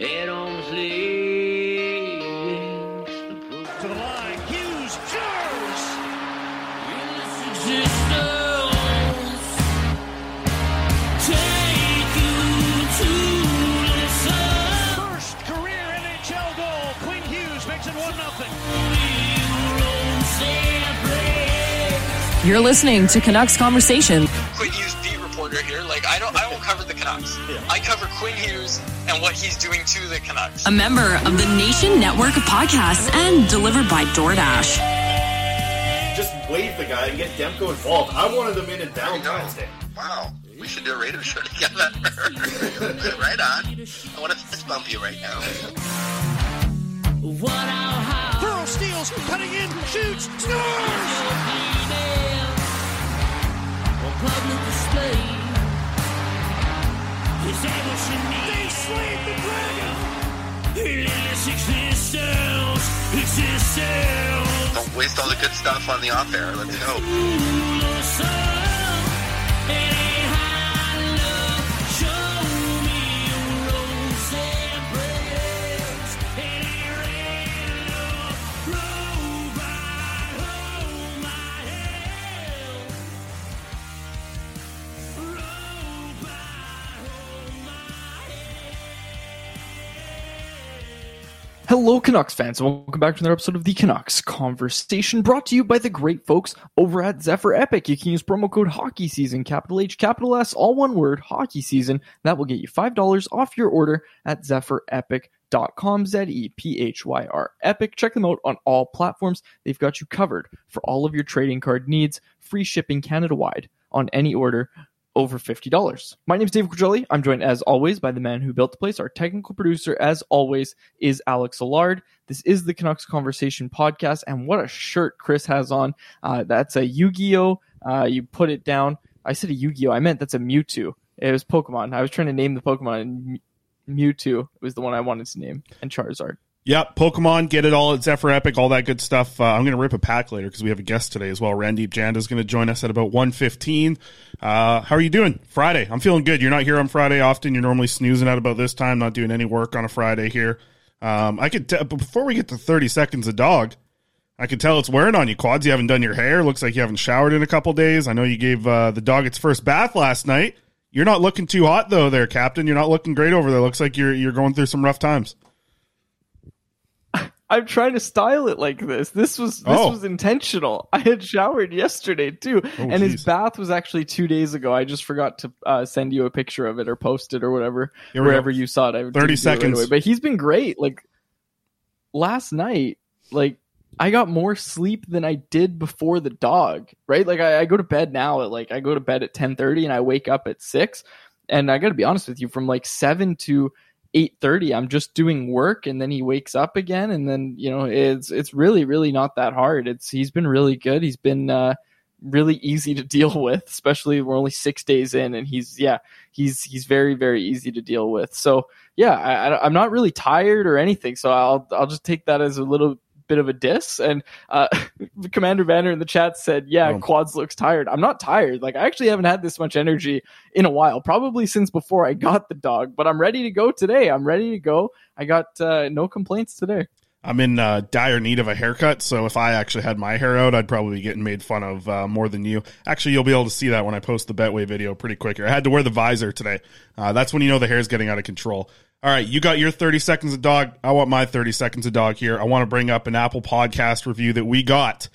At arm's. The To the line, Hughes, scores! existence. Take you to listen. First career NHL goal. Quinn Hughes makes it 1 0. You're listening to Canucks Conversation. I won't cover. I cover Quinn Hughes and what he's doing to the Canucks. A member of the Nation Network of Podcasts and delivered by DoorDash. just wave the guy and get Demko involved. I wanted them in in Valentine's Day. Wow, we should do a radio show together. right on. I want to fist bump you right now. Pearl steals, cutting in, shoots, scores! They slayed the dragon! Don't waste all the good stuff on the off air. Let's go. Hello, Canucks fans, and welcome back to another episode of the Canucks Conversation, brought to you by the great folks over at Zephyr Epic. You can use promo code Hockey Season, capital H, capital S, all one word, Hockey Season. That will get you five dollars off your order at ZephyrEpic.com. Z E P H Y R Epic. Check them out on all platforms. They've got you covered for all of your trading card needs. Free shipping Canada wide on any order over $50. My name is Dave Quadrelli. I'm joined as always by the man who built the place. Our technical producer, as always, is Alex Allard. This is the Canucks Conversation podcast, and what a shirt Chris has on. Uh, that's a Yu-Gi-Oh! Uh, you put it down. I said a Yu-Gi-Oh! I meant that's a Mewtwo. It was Pokemon. I was trying to name the Pokemon, and Mewtwo was the one I wanted to name, and Charizard. Yep, Pokemon, get it all at Zephyr Epic, all that good stuff. Uh, I'm going to rip a pack later because we have a guest today as well. Randip Janda is going to join us at about 1.15. Uh, how are you doing? Friday. I'm feeling good. You're not here on Friday often. You're normally snoozing at about this time, not doing any work on a Friday here. Um, I could, t- but before we get to 30 seconds of dog, I can tell it's wearing on you, Quads. You haven't done your hair. Looks like you haven't showered in a couple days. I know you gave uh, the dog its first bath last night. You're not looking too hot though, there, Captain. You're not looking great over there. Looks like you're you're going through some rough times. I'm trying to style it like this. This was this Oh. was intentional. I had showered yesterday too, and his bath was actually two days ago. I just forgot to uh, send you a picture of it or post it or whatever wherever go. you saw it. I 30 didn't it right seconds. But he's been great. Like last night, like I got more sleep than I did before the dog. Right? Like I, I go to bed now at like I go to bed at ten thirty and I wake up at six. And I got to be honest with you, from like seven to eight thirty, I'm just doing work, and then he wakes up again, and then you know it's it's really really not that hard. It's he's been really good. He's been uh, really easy to deal with, especially we're only six days in, and he's yeah he's he's very very easy to deal with. So yeah, I, I'm not really tired or anything. So I'll I'll just take that as a little bit of a diss. And uh, Commander Banner in the chat said, "Yeah, Oh. Quads looks tired. I'm not tired. Like I actually haven't had this much energy in a while, probably since before I got the dog. But I'm ready to go today. I'm ready to go. I got uh, no complaints today. I'm in uh, dire need of a haircut, so if I actually had my hair out, I'd probably be getting made fun of uh, more than you. Actually, you'll be able to see that when I post the Betway video pretty quick here. I had to wear the visor today. Uh, that's when you know the hair's getting out of control. All right, you got your 30 seconds of dog. I want my 30 seconds of dog here. I want to bring up an Apple Podcast review that we got.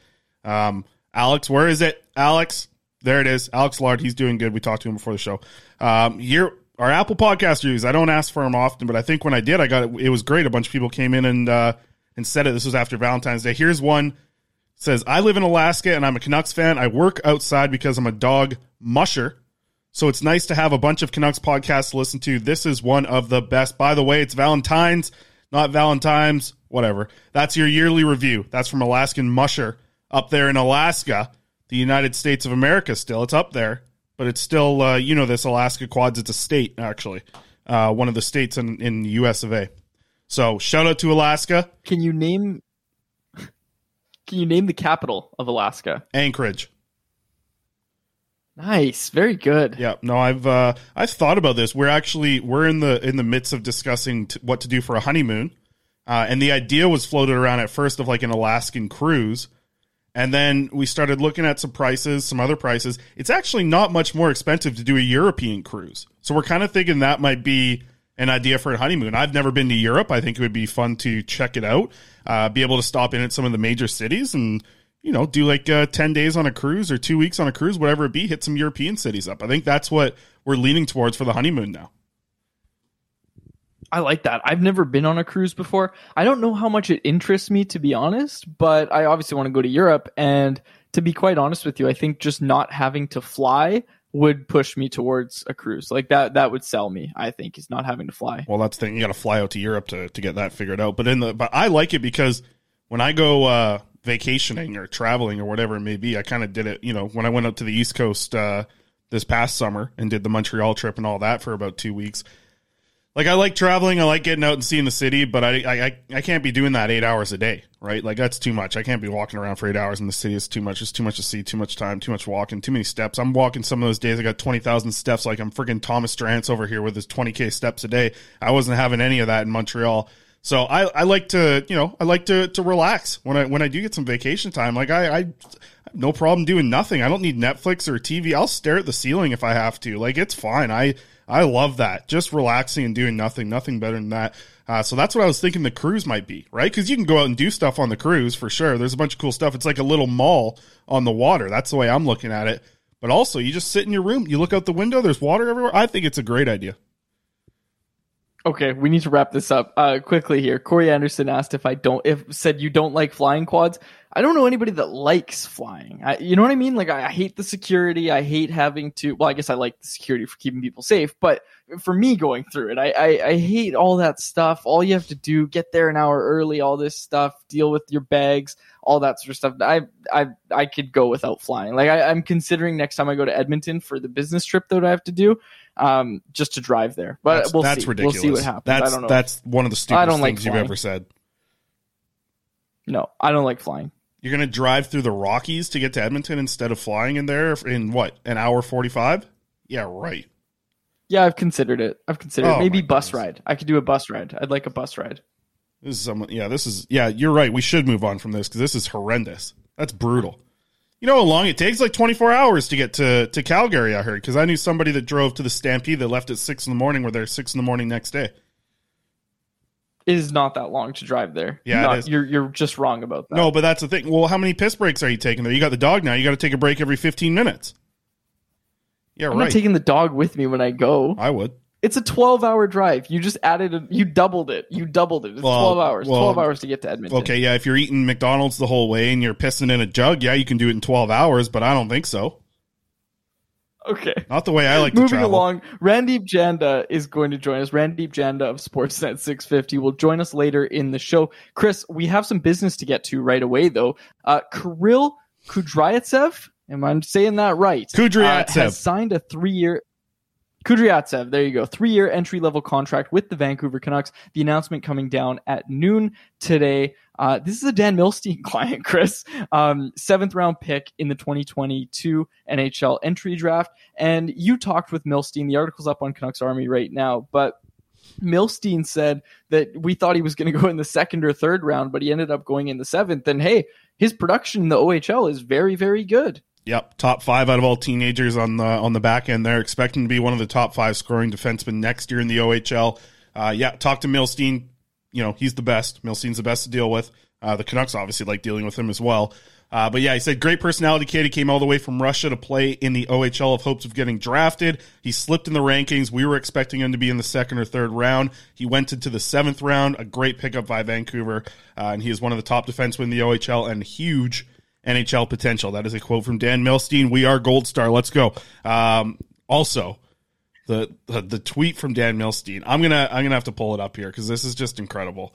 Um, Alex, where is it? Alex, there it is. Alex Allard, he's doing good. We talked to him before the show. Um, here, our Apple Podcast reviews. I don't ask for them often, but I think when I did, I got it. It was great. A bunch of people came in and uh, and said it. This was after Valentine's Day. Here's one. Says, I live in Alaska and I'm a Canucks fan. I work outside because I'm a dog musher. So it's nice to have a bunch of Canucks podcasts to listen to. This is one of the best. By the way, it's Valentine's, not Valentine's, whatever. That's your yearly review. That's from Alaskan Musher up there in Alaska, the United States of America still. It's up there, but it's still, uh, you know, this Alaska Quads, it's a state, actually. Uh, one of the states in, in the US of A. So shout out to Alaska, Can you name? Can you name the capital of Alaska? Anchorage. Nice, very good. Yeah, no, I've uh, I've thought about this. We're actually we're in the in the midst of discussing t- what to do for a honeymoon, uh, and the idea was floated around at first of like an Alaskan cruise, and then we started looking at some prices, some other prices. It's actually not much more expensive to do a European cruise, so we're kind of thinking that might be an idea for a honeymoon. I've never been to Europe. I think it would be fun to check it out, uh, be able to stop in at some of the major cities and you know, do like uh, 10 days on a cruise or two weeks on a cruise, whatever it be, hit some European cities up. I think that's what we're leaning towards for the honeymoon now. I like that. I've never been on a cruise before. I don't know how much it interests me to be honest, but I obviously want to go to Europe and to be quite honest with you, I think just not having to fly would push me towards a cruise. Like that that would sell me, I think, is not having to fly. Well, that's the thing. You got to fly out to Europe to, to get that figured out. But in the, but I like it because when I go, uh, vacationing or traveling or whatever it may be, I kind of did it, you know, when I went up to the East Coast, uh, this past summer and did the Montreal trip and all that for about two weeks. Like I like traveling, I like getting out and seeing the city, but I, I I- can't be doing that eight hours a day, right? Like that's too much. I can't be walking around for eight hours in the city. It's too much. It's too much to see. Too much time. Too much walking. Too many steps. I'm walking some of those days. I got twenty thousand steps. Like I'm freaking Thomas Strantz over here with his twenty k steps a day. I wasn't having any of that in Montreal. So I, I like to you know I like to to relax when I when I do get some vacation time. Like I I have no problem doing nothing. I don't need Netflix or TV. I'll stare at the ceiling if I have to. Like it's fine. I I love that. Just relaxing and doing nothing. Nothing better than that. Uh, so that's what I was thinking the cruise might be, right? Because you can go out and do stuff on the cruise for sure. There's a bunch of cool stuff. It's like a little mall on the water. That's the way I'm looking at it. But also, you just sit in your room, you look out the window, there's water everywhere. I think it's a great idea. Okay, we need to wrap this up uh, quickly here. Corey Anderson asked if I don't, if said you don't like flying quads. I don't know anybody that likes flying. I, you know what I mean? Like I, I hate the security. I hate having to. Well, I guess I like the security for keeping people safe, but for me going through it, I, I, I hate all that stuff. All you have to do, get there an hour early, all this stuff, deal with your bags, all that sort of stuff. I I I could go without flying. Like I, I'm considering next time I go to Edmonton for the business trip that I have to do, um, just to drive there. But That's, we'll that's see. ridiculous. We'll see what happens. That's I don't know. that's one of the stupidest I don't like things you've ever said. no, I don't like flying. You're gonna drive through the Rockies to get to Edmonton instead of flying in there in what an hour forty five? Yeah, right. Yeah, I've considered it. I've considered Oh maybe bus ride. I could do a bus ride. I'd like a bus ride. This is someone. Yeah, this is. Yeah, you're right. We should move on from this because this is horrendous. That's brutal. You know how long it takes? Like 24 hours to get to to Calgary. I heard because I knew somebody that drove to the Stampede that left at six in the morning. Were there six in the morning next day. It is not that long to drive there. Yeah, Not- you're you're just wrong about that. No, but that's the thing. Well, how many piss breaks are you taking there? You got the dog now. You got to take a break every 15 minutes. Yeah, I'm right. not taking the dog with me when I go. I would. It's a 12 hour drive. You just added, a, you doubled it. You doubled it. It's Well, 12 hours. well, 12 hours to get to Edmonton. Okay, yeah. If you're eating McDonald's the whole way and you're pissing in a jug, yeah, you can do it in 12 hours. But I don't think so. Okay. Not the way I like to Moving along, Randip Janda is going to join us. Randip Janda of Sportsnet 650 will join us later in the show. Chris, we have some business to get to right away, though. Uh, Kirill Kudryavtsev, am I saying that right? Kudryavtsev. Uh, has signed a three-year. Kudryavtsev, there you go. Three-year entry-level contract with the Vancouver Canucks. The announcement coming down at noon today. Uh, this is a Dan Milstein client, Chris. Um, seventh round pick in the 2022 NHL entry draft. And you talked with Milstein. The article's up on Canucks Army right now, but Milstein said that we thought he was going to go in the second or third round, but he ended up going in the seventh. And hey, his production in the OHL is very, very good. Yep, top five out of all teenagers on the on the back end. They're expecting to be one of the top five scoring defensemen next year in the OHL. Uh, yeah, talk to Milstein. You know he's the best. Milstein's the best to deal with. Uh, the Canucks obviously like dealing with him as well. Uh, but yeah, he said great personality kid. He came all the way from Russia to play in the OHL of hopes of getting drafted. He slipped in the rankings. We were expecting him to be in the second or third round. He went into the seventh round. A great pickup by Vancouver, uh, and he is one of the top defensemen in the OHL and huge NHL potential. That is a quote from Dan Milstein. We are Gold Star. Let's go. Um, also, the, the the tweet from Dan Milstein. I'm gonna I'm gonna have to pull it up here because this is just incredible.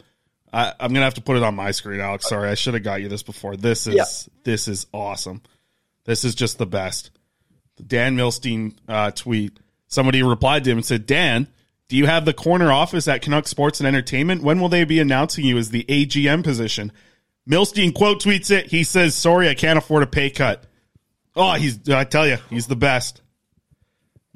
I, I'm gonna have to put it on my screen, Alex. Sorry, I should have got you this before. This is Yeah. this is awesome. This is just the best. The Dan Milstein uh, tweet. Somebody replied to him and said, "Dan, do you have the corner office at Canuck Sports and Entertainment? When will they be announcing you as the AGM position?" Milstein quote tweets it. He says, "Sorry, I can't afford a pay cut." Oh, he's I tell you, he's the best.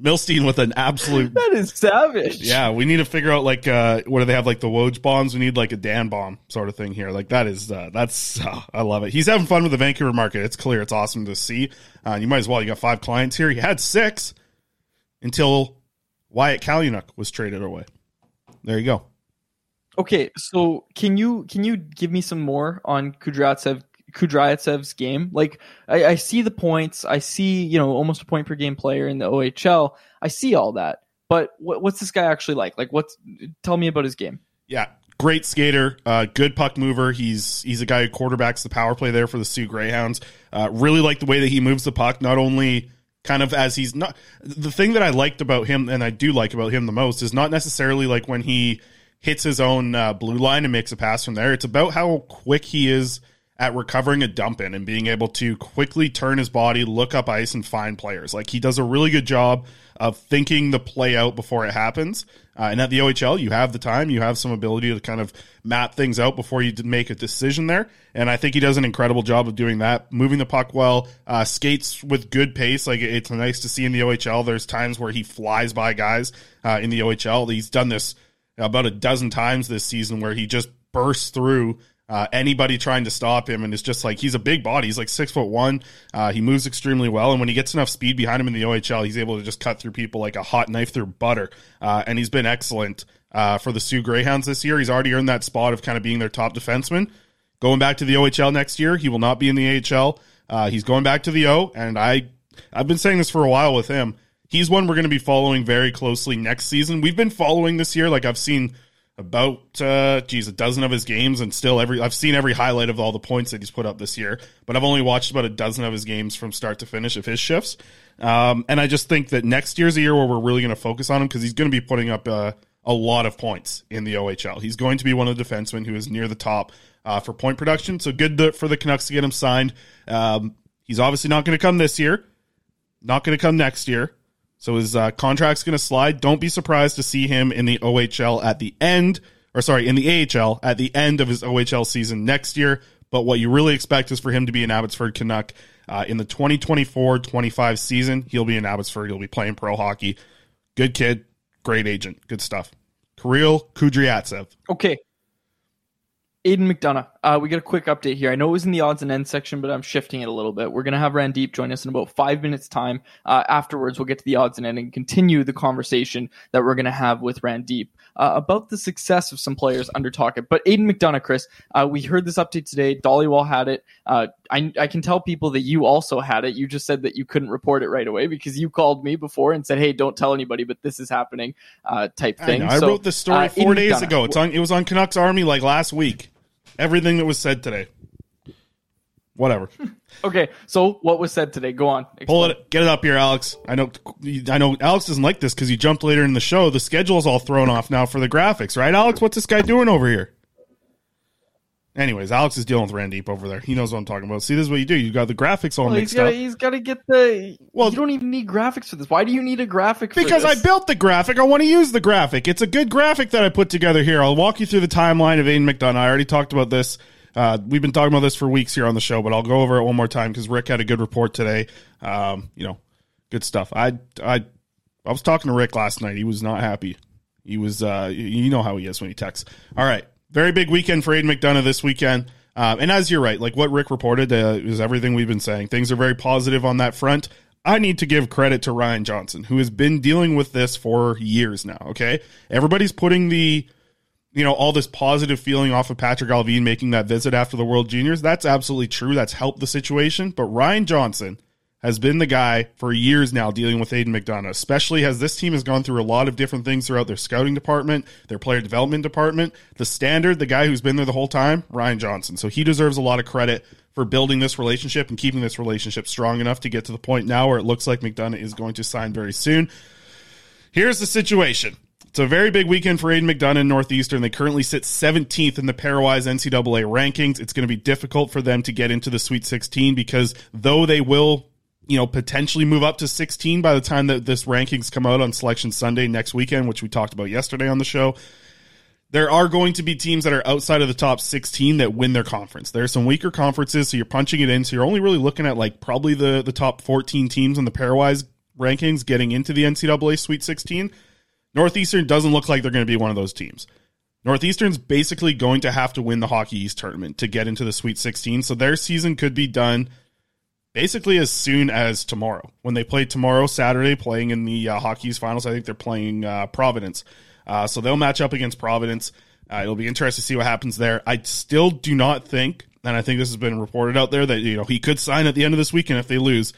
Milstein with an absolute That is savage. yeah, we need to figure out like uh what do they have like the Woj bombs? We need like a Dan bomb sort of thing here. Like that is uh, that's uh, I love it. He's having fun with the Vancouver market. It's clear. It's awesome to see. Uh, you might as well. You got five clients here. He had six until Wyatt Kalynuk was traded away. There you go. Okay, so can you can you give me some more on Kudryavtsev Kudryavtsev's game? Like I, I see the points, I see you know almost a point per game player in the OHL. I see all that, but what, what's this guy actually like? Like what's tell me about his game? Yeah, great skater, uh, good puck mover. He's he's a guy who quarterbacks the power play there for the Soo Greyhounds. Uh, really like the way that he moves the puck. Not only kind of as he's not the thing that I liked about him, and I do like about him the most, is not necessarily like when he hits his own uh, blue line and makes a pass from there. It's about how quick he is at recovering a dump in and being able to quickly turn his body, look up ice, and find players. Like he does a really good job of thinking the play out before it happens. Uh, and at the OHL, you have the time, you have some ability to kind of map things out before you make a decision there. And I think he does an incredible job of doing that, moving the puck well, uh, skates with good pace. Like it's nice to see in the OHL. There's times where he flies by guys uh, in the OHL. He's done this about a dozen times this season where he just bursts through uh, anybody trying to stop him. And it's just like he's a big body. He's like six foot one. Uh, he moves extremely well. And when he gets enough speed behind him in the ohl he's able to just cut through people like a hot knife through butter. Uh, and he's been excellent uh, for the soo greyhounds this year. He's already earned that spot of kind of being their top defenseman. Going back to the ohl next year he will not be in the ahl uh, he's going back to the o and i i've been saying this for a while with him he's one we're going to be following very closely next season. We've been following this year like i've seen about uh geez a dozen of his games and still every I've seen every highlight of all the points that he's put up this year but I've only watched about a dozen of his games from start to finish of his shifts. Um and I just think that next year's a year where we're really going to focus on him because he's going to be putting up uh, a lot of points in the OHL he's going to be one of the defensemen who is near the top uh, for point production. So good to, for the Canucks to get him signed. Um he's obviously not going to come this year not going to come next year so his uh, contract's going to slide. Don't be surprised to see him in the OHL at the end, or sorry, in the AHL at the end of his OHL season next year. But what you really expect is for him to be an Abbotsford Canuck uh, in the 2024-25 season. He'll be in Abbotsford. He'll be playing pro hockey. Good kid, great agent, good stuff. Kirill Kudryavtsev. Okay. Aidan McDonough, uh, we get a quick update here. I know it was in the odds and ends section, but I'm shifting it a little bit. We're going to have Randip join us in about five minutes' time. Uh, afterwards, we'll get to the odds and end and continue the conversation that we're going to have with Randip uh, about the success of some players under Tocchet. But Aidan McDonough, Chris, uh, we heard this update today. Dhaliwal had it. Uh, I, I can tell people that you also had it. You just said that you couldn't report it right away because you called me before and said, "Hey, don't tell anybody, but this is happening," uh, type thing. I, know, I So, wrote this story four Aidan days McDonough, ago. It's on. It was on Canucks Army like last week. Everything that was said today. Whatever. Okay, so what was said today? Go on. Pull it. Get it up here, Alex. I know. I know. Alex doesn't like this because he jumped later in the show. The schedule's all thrown off now for the graphics, right, Alex? What's this guy doing over here? Anyways, Alex is dealing with Randip over there. He knows what I'm talking about. See, this is what you do. You got the graphics all Well, he's mixed got up. he's got to get the. Well, you don't even need graphics for this. Why do you need a graphic? for Because I built the graphic. I want to use the graphic. It's a good graphic that I put together here. I'll walk you through the timeline of Aidan McDonough. I already talked about this. Uh, we've been talking about this for weeks here on the show, but I'll go over it one more time because Rick had a good report today. Um, you know, good stuff. I, I, I was talking to Rick last night. He was not happy. He was, uh, you know how he is when he texts. All right. Very big weekend for Aidan McDonough this weekend. Um, and as you're right, like what Rick reported uh, is everything we've been saying. Things are very positive on that front. I need to give credit to Ryan Johnson, who has been dealing with this for years now. Okay. Everybody's putting the, you know, all this positive feeling off of Patrik Allvin making that visit after the World Juniors. That's absolutely true. That's helped the situation. But Ryan Johnson has been the guy for years now dealing with Aidan McDonough, especially as this team has gone through a lot of different things throughout their scouting department, their player development department. The standard, the guy who's been there the whole time, Ryan Johnson. So he deserves a lot of credit for building this relationship and keeping this relationship strong enough to get to the point now where it looks like McDonough is going to sign very soon. Here's the situation. It's a very big weekend for Aidan McDonough in Northeastern. They currently sit 17th in the pairwise NCAA rankings. It's going to be difficult for them to get into the Sweet 16 because though they will, you know, potentially move up to 16 by the time that this rankings come out on Selection Sunday next weekend, which we talked about yesterday on the show, there are going to be teams that are outside of the top 16 that win their conference. There are some weaker conferences, so you're punching it in. So you're only really looking at like probably the, the top 14 teams in the pairwise rankings getting into the NCAA Sweet 16. Northeastern doesn't look like they're going to be one of those teams. Northeastern's basically going to have to win the Hockey East tournament to get into the Sweet 16. So their season could be done basically as soon as tomorrow. When they play tomorrow, Saturday, playing in the uh, Hockey East finals, I think they're playing uh, Providence. Uh, so they'll match up against Providence. Uh, it'll be interesting to see what happens there. I still do not think, and I think this has been reported out there, that you know he could sign at the end of this weekend if they lose.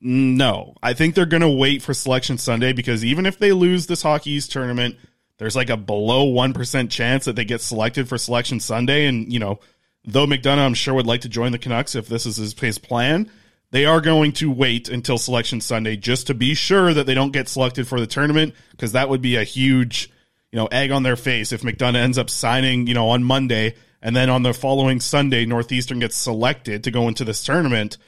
No, I think they're going to wait for Selection Sunday because even if they lose this hockey's tournament, there's like a below 1% chance that they get selected for Selection Sunday. And, you know, though McDonough, I'm sure, would like to join the Canucks if this is his, his plan, they are going to wait until Selection Sunday just to be sure that they don't get selected for the tournament because that would be a huge, you know, egg on their face if McDonough ends up signing, you know, on Monday and then on the following Sunday, Northeastern gets selected to go into this tournament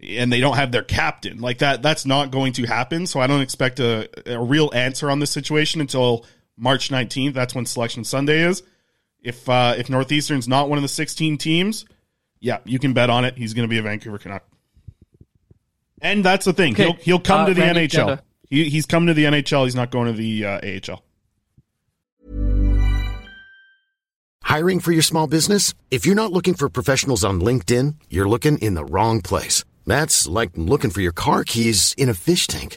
and they don't have their captain. Like that that's not going to happen. So i don't expect a, a real answer on this situation until march 19th that's when selection sunday is if uh if northeastern's not one of the 16 teams yeah you can bet on it he's going to be a vancouver canuck and that's the thing Okay. he'll he'll come Uh, to the Randy nhl he, he's coming to the nhl he's not going to the uh, ahl Hiring for your small business? If you're not looking for professionals on LinkedIn, you're looking in the wrong place. That's like looking for your car keys in a fish tank.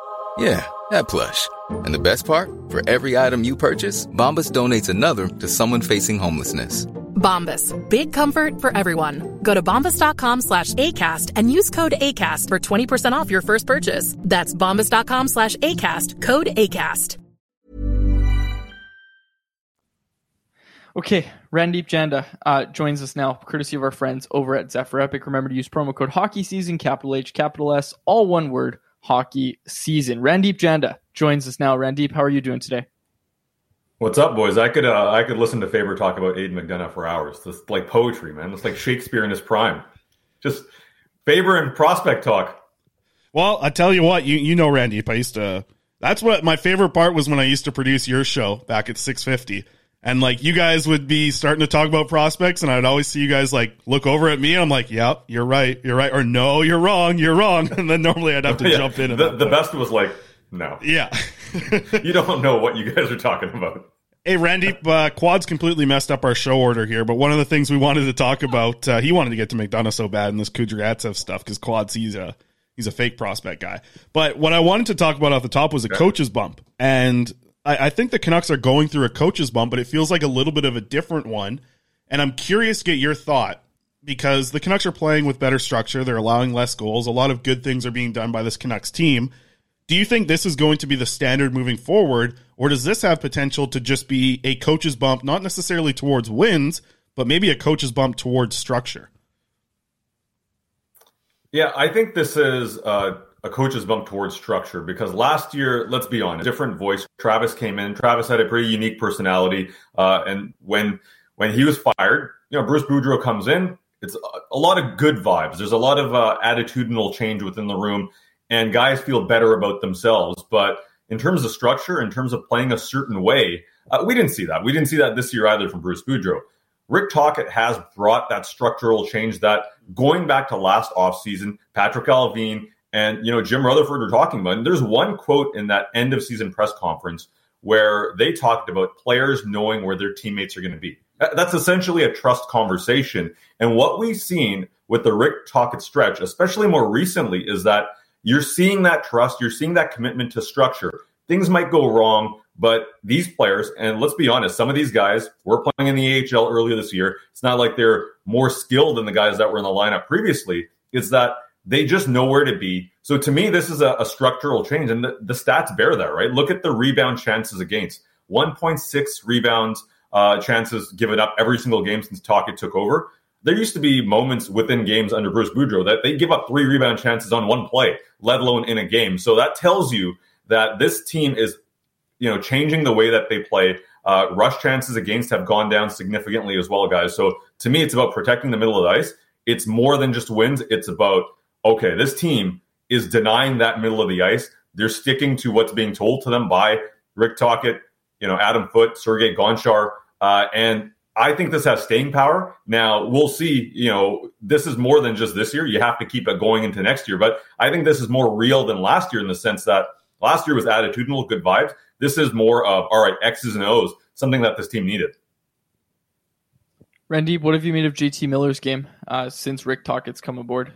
Yeah, that plush. And the best part? For every item you purchase, Bombas donates another to someone facing homelessness. Bombas. Big comfort for everyone. Go to bombas.com slash ACAST and use code ACAST for 20% off your first purchase. That's bombas.com slash ACAST. Code ACAST. Okay, Randip Janda uh, joins us now, courtesy of our friends over at Zephyr Epic. Remember to use promo code Hockey Season, capital H, capital S, all one word, Hockey Season. Randip Janda joins us now. Randip, how are you doing today? What's up, boys? I could uh, I could listen to Faber talk about Aidan McDonough for hours. It's like poetry, man. It's like Shakespeare in his prime. Just Faber and prospect talk. Well, I tell you what, you you know Randy. I used to. That's what my favorite part was when I used to produce your show back at 650. And like you guys would be starting to talk about prospects, and I'd always see you guys like look over at me, and I'm like, "Yep, you're right, you're right," or "No, you're wrong, you're wrong." And then normally I'd have to Yeah, jump in. The, the best was like, no, yeah. you don't know what you guys are talking about. Hey, Randy, uh, Quad's completely messed up our show order here, but one of the things we wanted to talk about, uh, he wanted to get to McDonough so bad in this Kudryavtsev stuff because Quad sees a he's a fake prospect guy. But what I wanted to talk about off the top was a coach's bump, and I, I think the Canucks are going through a coach's bump, but it feels like a little bit of a different one. And I'm curious to get your thought because the Canucks are playing with better structure, they're allowing less goals, a lot of good things are being done by this Canucks team. Do you think this is going to be the standard moving forward, or does this have potential to just be a coach's bump, not necessarily towards wins, but maybe a coach's bump towards structure? Yeah, I think this is uh, a coach's bump towards structure because last year, let's be honest, different voice. Travis came in. Travis had a pretty unique personality, uh, and when when he was fired, you know, Bruce Boudreau comes in. It's a, lot of good vibes. There's a lot of uh, attitudinal change within the room, and guys feel better about themselves. But in terms of structure, in terms of playing a certain way, uh, we didn't see that. We didn't see that this year either from Bruce Boudreau. Rick Tocchet has brought that structural change that going back to last offseason, Patrik Allvin and you know Jim Rutherford are talking about. And there's one quote in that end of season press conference where they talked about players knowing where their teammates are going to be. That's essentially a trust conversation. And what we've seen with the Rick Tocchet stretch, especially more recently, is that you're seeing that trust, you're seeing that commitment to structure. Things might go wrong, but these players, and let's be honest, some of these guys were playing in the AHL earlier this year. It's not like they're more skilled than the guys that were in the lineup previously. It's that they just know where to be. So to me, this is a, a structural change, and the, the stats bear that, right? Look at the rebound chances against 1.6 rebounds uh, chances given up every single game since Tocchet took over. There used to be moments within games under Bruce Boudreau that they give up three rebound chances on one play, let alone in a game. So that tells you that this team is, you know, changing the way that they play. Uh, rush chances against have gone down significantly as well, guys. So to me, it's about protecting the middle of the ice. It's more than just wins. It's about okay, this team is denying that middle of the ice. They're sticking to what's being told to them by Rick Tocchet, you know, Adam Foote, Sergei Gonchar, uh, and I think this has staying power. Now we'll see. You know, this is more than just this year. You have to keep it going into next year. But I think this is more real than last year in the sense that last year was attitudinal, good vibes. This is more of all right, X's and O's, something that this team needed. Randy, what have you made of JT Miller's game uh, since Rick Tocchet's come aboard?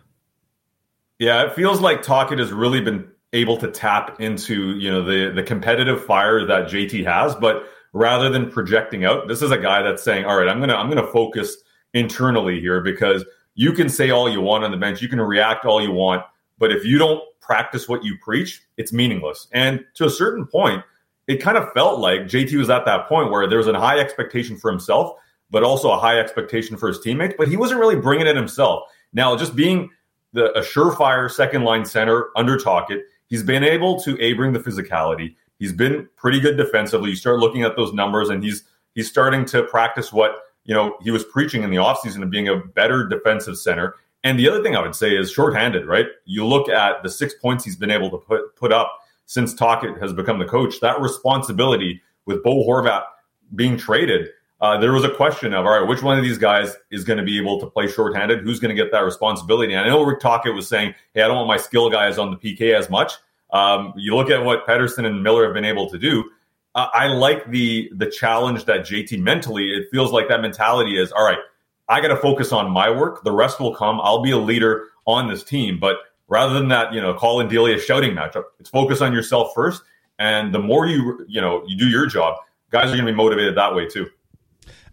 Yeah, it feels like Tocchet has really been able to tap into you know the the competitive fire that JT has, but rather than projecting out, this is a guy that's saying, "All right, I'm gonna I'm gonna focus internally here because you can say all you want on the bench, you can react all you want, but if you don't practice what you preach, it's meaningless." And to a certain point, it kind of felt like JT was at that point where there was a high expectation for himself, but also a high expectation for his teammates, but he wasn't really bringing it himself. Now, just being the a surefire second line center under Tocchet, he's been able to a bring the physicality. He's been pretty good defensively. You start looking at those numbers, and he's he's starting to practice what you know he was preaching in the offseason of being a better defensive center. And the other thing I would say is shorthanded, right? You look at the six points he's been able to put put up since Tocchet has become the coach. That responsibility with Bo Horvat being traded, uh, there was a question of all right, which one of these guys is going to be able to play shorthanded? Who's going to get that responsibility? And I know Rick Tocchet was saying, "Hey, I don't want my skill guys on the PK as much." Um, you look at what Pettersson and Miller have been able to do. uh, I like the the challenge that JT mentally. It feels like that mentality is all right. I got to focus on my work. The rest will come. I'll be a leader on this team. But rather than that, you know, Collin Delia shouting matchup, it's focus on yourself first. And the more you you know you do your job, guys are going to be motivated that way too.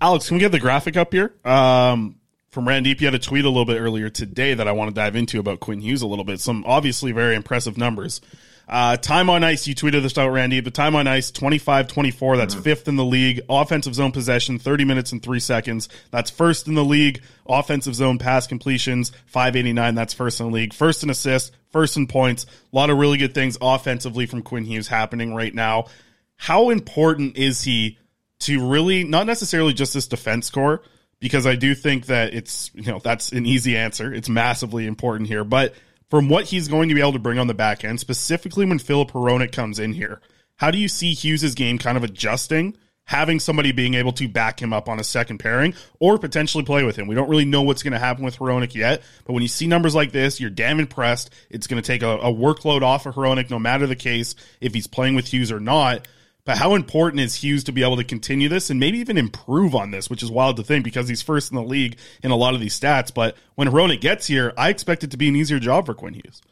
Alex, can we get the graphic up here? Um, from Randip, you had a tweet a little bit earlier today that I want to dive into about Quinn Hughes a little bit. Some obviously very impressive numbers. Uh, time on ice, you tweeted this out, Randy, but time on ice, 25 24. That's mm-hmm. fifth in the league. Offensive zone possession, 30 minutes and three seconds. That's first in the league. Offensive zone pass completions, 589. That's first in the league. First in assists, first in points. A lot of really good things offensively from Quinn Hughes happening right now. How important is he to really, not necessarily just this defense core, because I do think that it's, you know, that's an easy answer. It's massively important here, but from what he's going to be able to bring on the back end, specifically when Filip Hronek comes in here, how do you see Hughes' game kind of adjusting, having somebody being able to back him up on a second pairing or potentially play with him? We don't really know what's going to happen with Hronek yet, but when you see numbers like this, you're damn impressed. It's going to take a, a workload off of Hronek, no matter the case, if he's playing with Hughes or not. But how important is Hughes to be able to continue this and maybe even improve on this, which is wild to think because he's first in the league in a lot of these stats. But when Hronek gets here, I expect it to be an easier job for Quinn Hughes.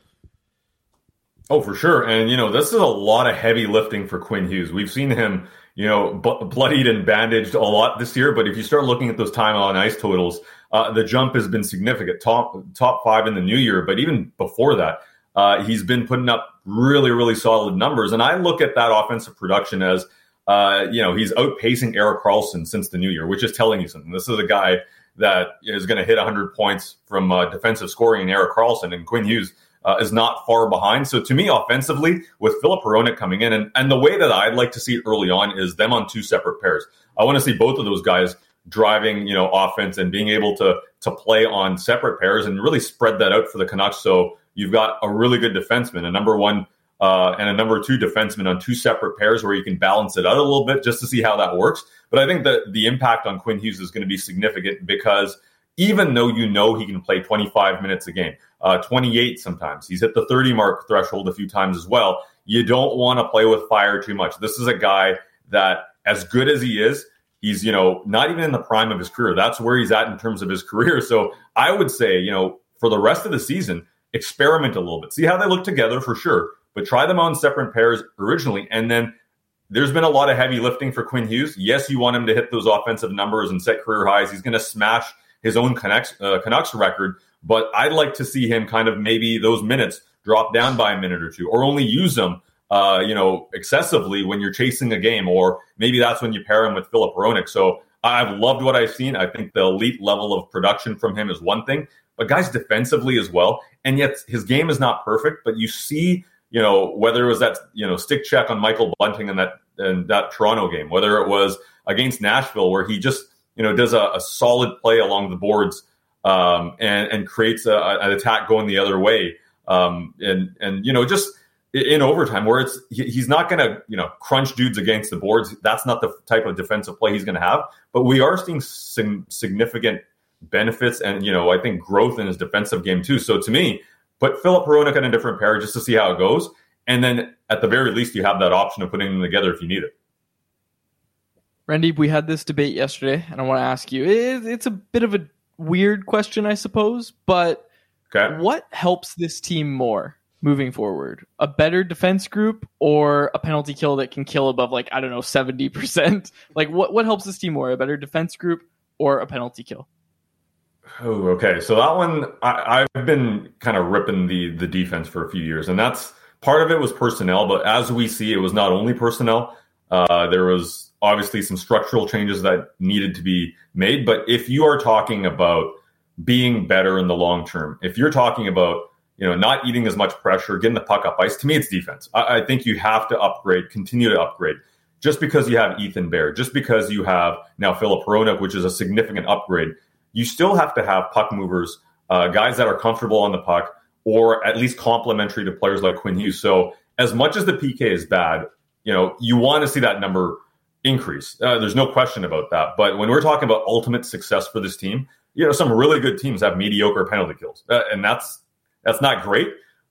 Oh, for sure. And, you know, this is a lot of heavy lifting for Quinn Hughes. We've seen him, you know, bloodied and bandaged a lot this year. But if you start looking at those time on ice totals, uh, the jump has been significant. Top top five in the new year, but even before that, uh, he's been putting up really, really solid numbers. And I look at that offensive production as, uh, you know, he's outpacing Erik Karlsson since the new year, which is telling you something. This is a guy that is going to hit 100 points from uh, defensive scoring in Erik Karlsson, and Quinn Hughes uh, is not far behind. So to me, offensively, with Filip Hronek coming in, and, and the way that I'd like to see it early on is them on two separate pairs. I want to see both of those guys driving, you know, offense and being able to to play on separate pairs and really spread that out for the Canucks. So you've got a really good defenseman, a number one uh, and a number two defenseman on two separate pairs where you can balance it out a little bit just to see how that works. But I think that the impact on Quinn Hughes is going to be significant because even though you know he can play 25 minutes a game, uh, 28 sometimes, he's hit the 30 mark threshold a few times as well. You don't want to play with fire too much. This is a guy that, as good as he is, he's you know not even in the prime of his career. That's where he's at in terms of his career. So I would say you know for the rest of the season, experiment a little bit, see how they look together for sure, but try them on separate pairs originally. And then there's been a lot of heavy lifting for Quinn Hughes. Yes, you want him to hit those offensive numbers and set career highs. He's going to smash his own Canucks, uh, Canucks record, but I'd like to see him kind of maybe those minutes drop down by a minute or two, or only use them, uh, you know, excessively when you're chasing a game, or maybe that's when you pair him with Filip Hronek. So I've loved what I've seen. I think the elite level of production from him is one thing, but guys defensively as well. And yet his game is not perfect, but you see, you know, whether it was that, you know, stick check on Michael Bunting in that in that Toronto game, whether it was against Nashville where he just, you know, does a, a solid play along the boards um, and, and creates a, an attack going the other way. Um, and, and, you know, just in overtime where it's he's not going to you know crunch dudes against the boards that's not the type of defensive play he's going to have but we are seeing some significant benefits and you know I think growth in his defensive game too. So to me, put Filip Hronek in a different pair just to see how it goes, and then at the very least you have that option of putting them together if you need it. Randy, we had this debate yesterday, and I want to ask you. It's a bit of a weird question, I suppose, but okay. what helps this team more moving forward? A better defense group or a penalty kill that can kill above like I don't know seventy percent? Like what what helps this team more? A better defense group or a penalty kill? Oh, okay. So that one, I, have been kind of ripping the the defense for a few years, and that's part of it was personnel. But as we see, it was not only personnel. Uh, there was obviously some structural changes that needed to be made. But if you are talking about being better in the long term, if you're talking about you know not eating as much pressure, getting the puck up ice, to me it's defense. I, I think you have to upgrade, continue to upgrade. Just because you have Ethan Bear, just because you have now Filip Hronek, which is a significant upgrade, you still have to have puck movers, uh, guys that are comfortable on the puck, or at least complementary to players like Quinn Hughes. So as much as the PK is bad, you know, you want to see that number increase. Uh, there's no question about that. But when we're talking about ultimate success for this team, you know, some really good teams have mediocre penalty kills, uh, and that's that's not great.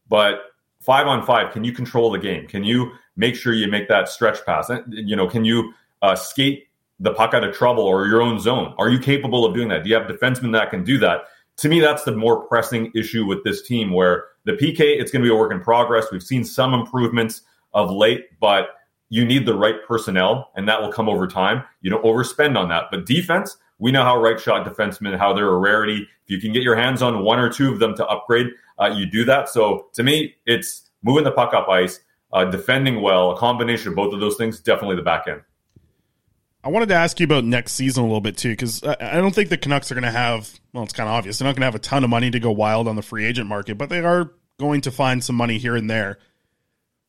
But five on five, can you control the game? Can you make sure you make that stretch pass? You know, can you uh, skate the puck out of trouble or your own zone? Are you capable of doing that? Do you have defensemen that can do that? To me, that's the more pressing issue with this team where the PK, it's going to be a work in progress. We've seen some improvements of late, but you need the right personnel, and that will come over time. You don't overspend on that. But defense, we know how right shot defensemen, how they're a rarity. If you can get your hands on one or two of them to upgrade, uh, you do that. So to me, it's moving the puck up ice, uh, defending well, a combination of both of those things, definitely the back end. I wanted to ask you about next season a little bit too, because I don't think the Canucks are going to have. Well, it's kind of obvious they're not going to have a ton of money to go wild on the free agent market, but they are going to find some money here and there.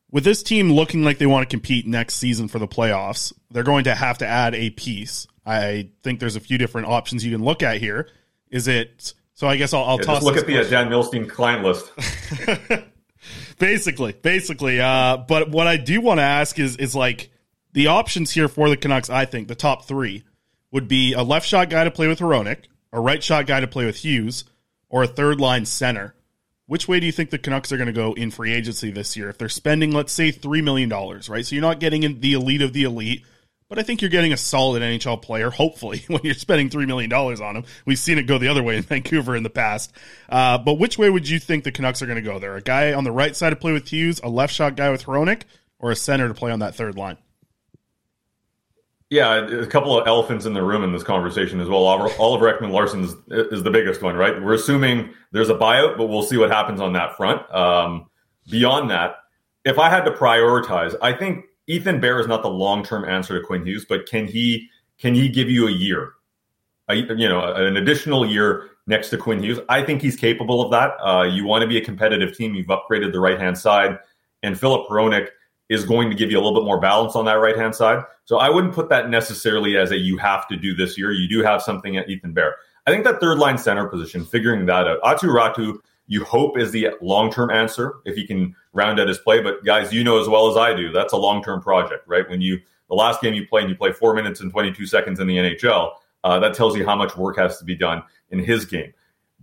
With this team looking like they want to compete next season for the playoffs, they're going to have to add a piece. I think there's a few different options you can look at here. Is it so? I guess I'll, I'll yeah, toss. look at the uh, Dan Milstein client list. basically, basically. Uh, but what I do want to ask is is like the options here for the Canucks, I think the top three would be a left shot guy to play with Hronek, a right shot guy to play with Hughes, or a third line center. Which way do you think the Canucks are going to go in free agency this year? If they're spending, let's say, $3 million, right? So you're not getting in the elite of the elite, but I think you're getting a solid NHL player, hopefully, when you're spending $3 million on him. We've seen it go the other way in Vancouver in the past. Uh, but which way would you think the Canucks are going to go there? A guy on the right side to play with Hughes, a left shot guy with Hronek, or a center to play on that third line? Yeah, a couple of elephants in the room in this conversation as well. Oliver, Oliver Ekman-Larsson is, is, the biggest one, right? We're assuming there's a buyout, but we'll see what happens on that front. Um, beyond that, if I had to prioritize, I think Ethan Bear is not the long term answer to Quinn Hughes, but can he can he give you a year, a, you know, an additional year next to Quinn Hughes? I think he's capable of that. Uh, you want to be a competitive team. You've upgraded the right hand side, and Filip Hronek is going to give you a little bit more balance on that right hand side. So I wouldn't put that necessarily as a you have to do this year. You do have something at Ethan Bear. I think that third line center position, figuring that out. Aatu Räty, you hope is the long term answer if he can round out his play. But guys, you know as well as I do, that's a long term project, right? When you the last game you play and you play four minutes and 22 seconds in the NHL, uh, that tells you how much work has to be done in his game.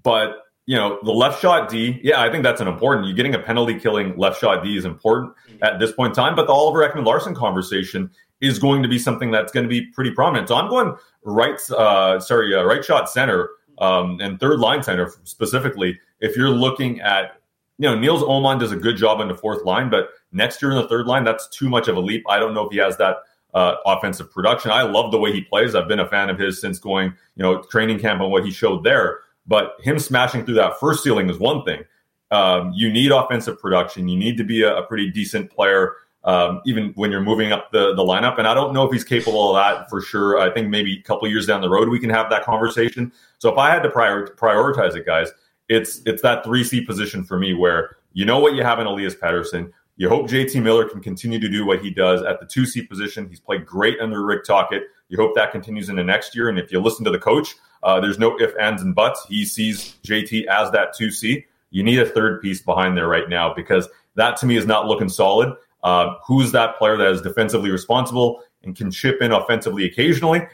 But you know, the left shot D, yeah, I think that's an important. You're getting a penalty killing left shot D is important at this point in time. But the Oliver Ekman Larsson conversation is going to be something that's going to be pretty prominent. So I'm going right, uh, sorry, uh, right shot center um, and third line center specifically. If you're looking at, you know, Nils Åman does a good job on the fourth line, but next year in the third line, that's too much of a leap. I don't know if he has that uh, offensive production. I love the way he plays. I've been a fan of his since going, you know, training camp and what he showed there. But him smashing through that first ceiling is one thing. Um, you need offensive production. You need to be a, a pretty decent player, um, even when you're moving up the, the lineup. And I don't know if he's capable of that for sure. I think maybe a couple years down the road we can have that conversation. So if I had to prior, prioritize it, guys, it's it's that three C position for me where you know what you have in Elias Pettersson. You hope JT Miller can continue to do what he does at the two C position. He's played great under Rick Tocchet. You hope that continues into next year. And if you listen to the coach, uh, there's no if, ands, and buts. He sees JT as that 2C. You need a third piece behind there right now because that to me is not looking solid. Uh, who's that player that is defensively responsible and can chip in offensively occasionally?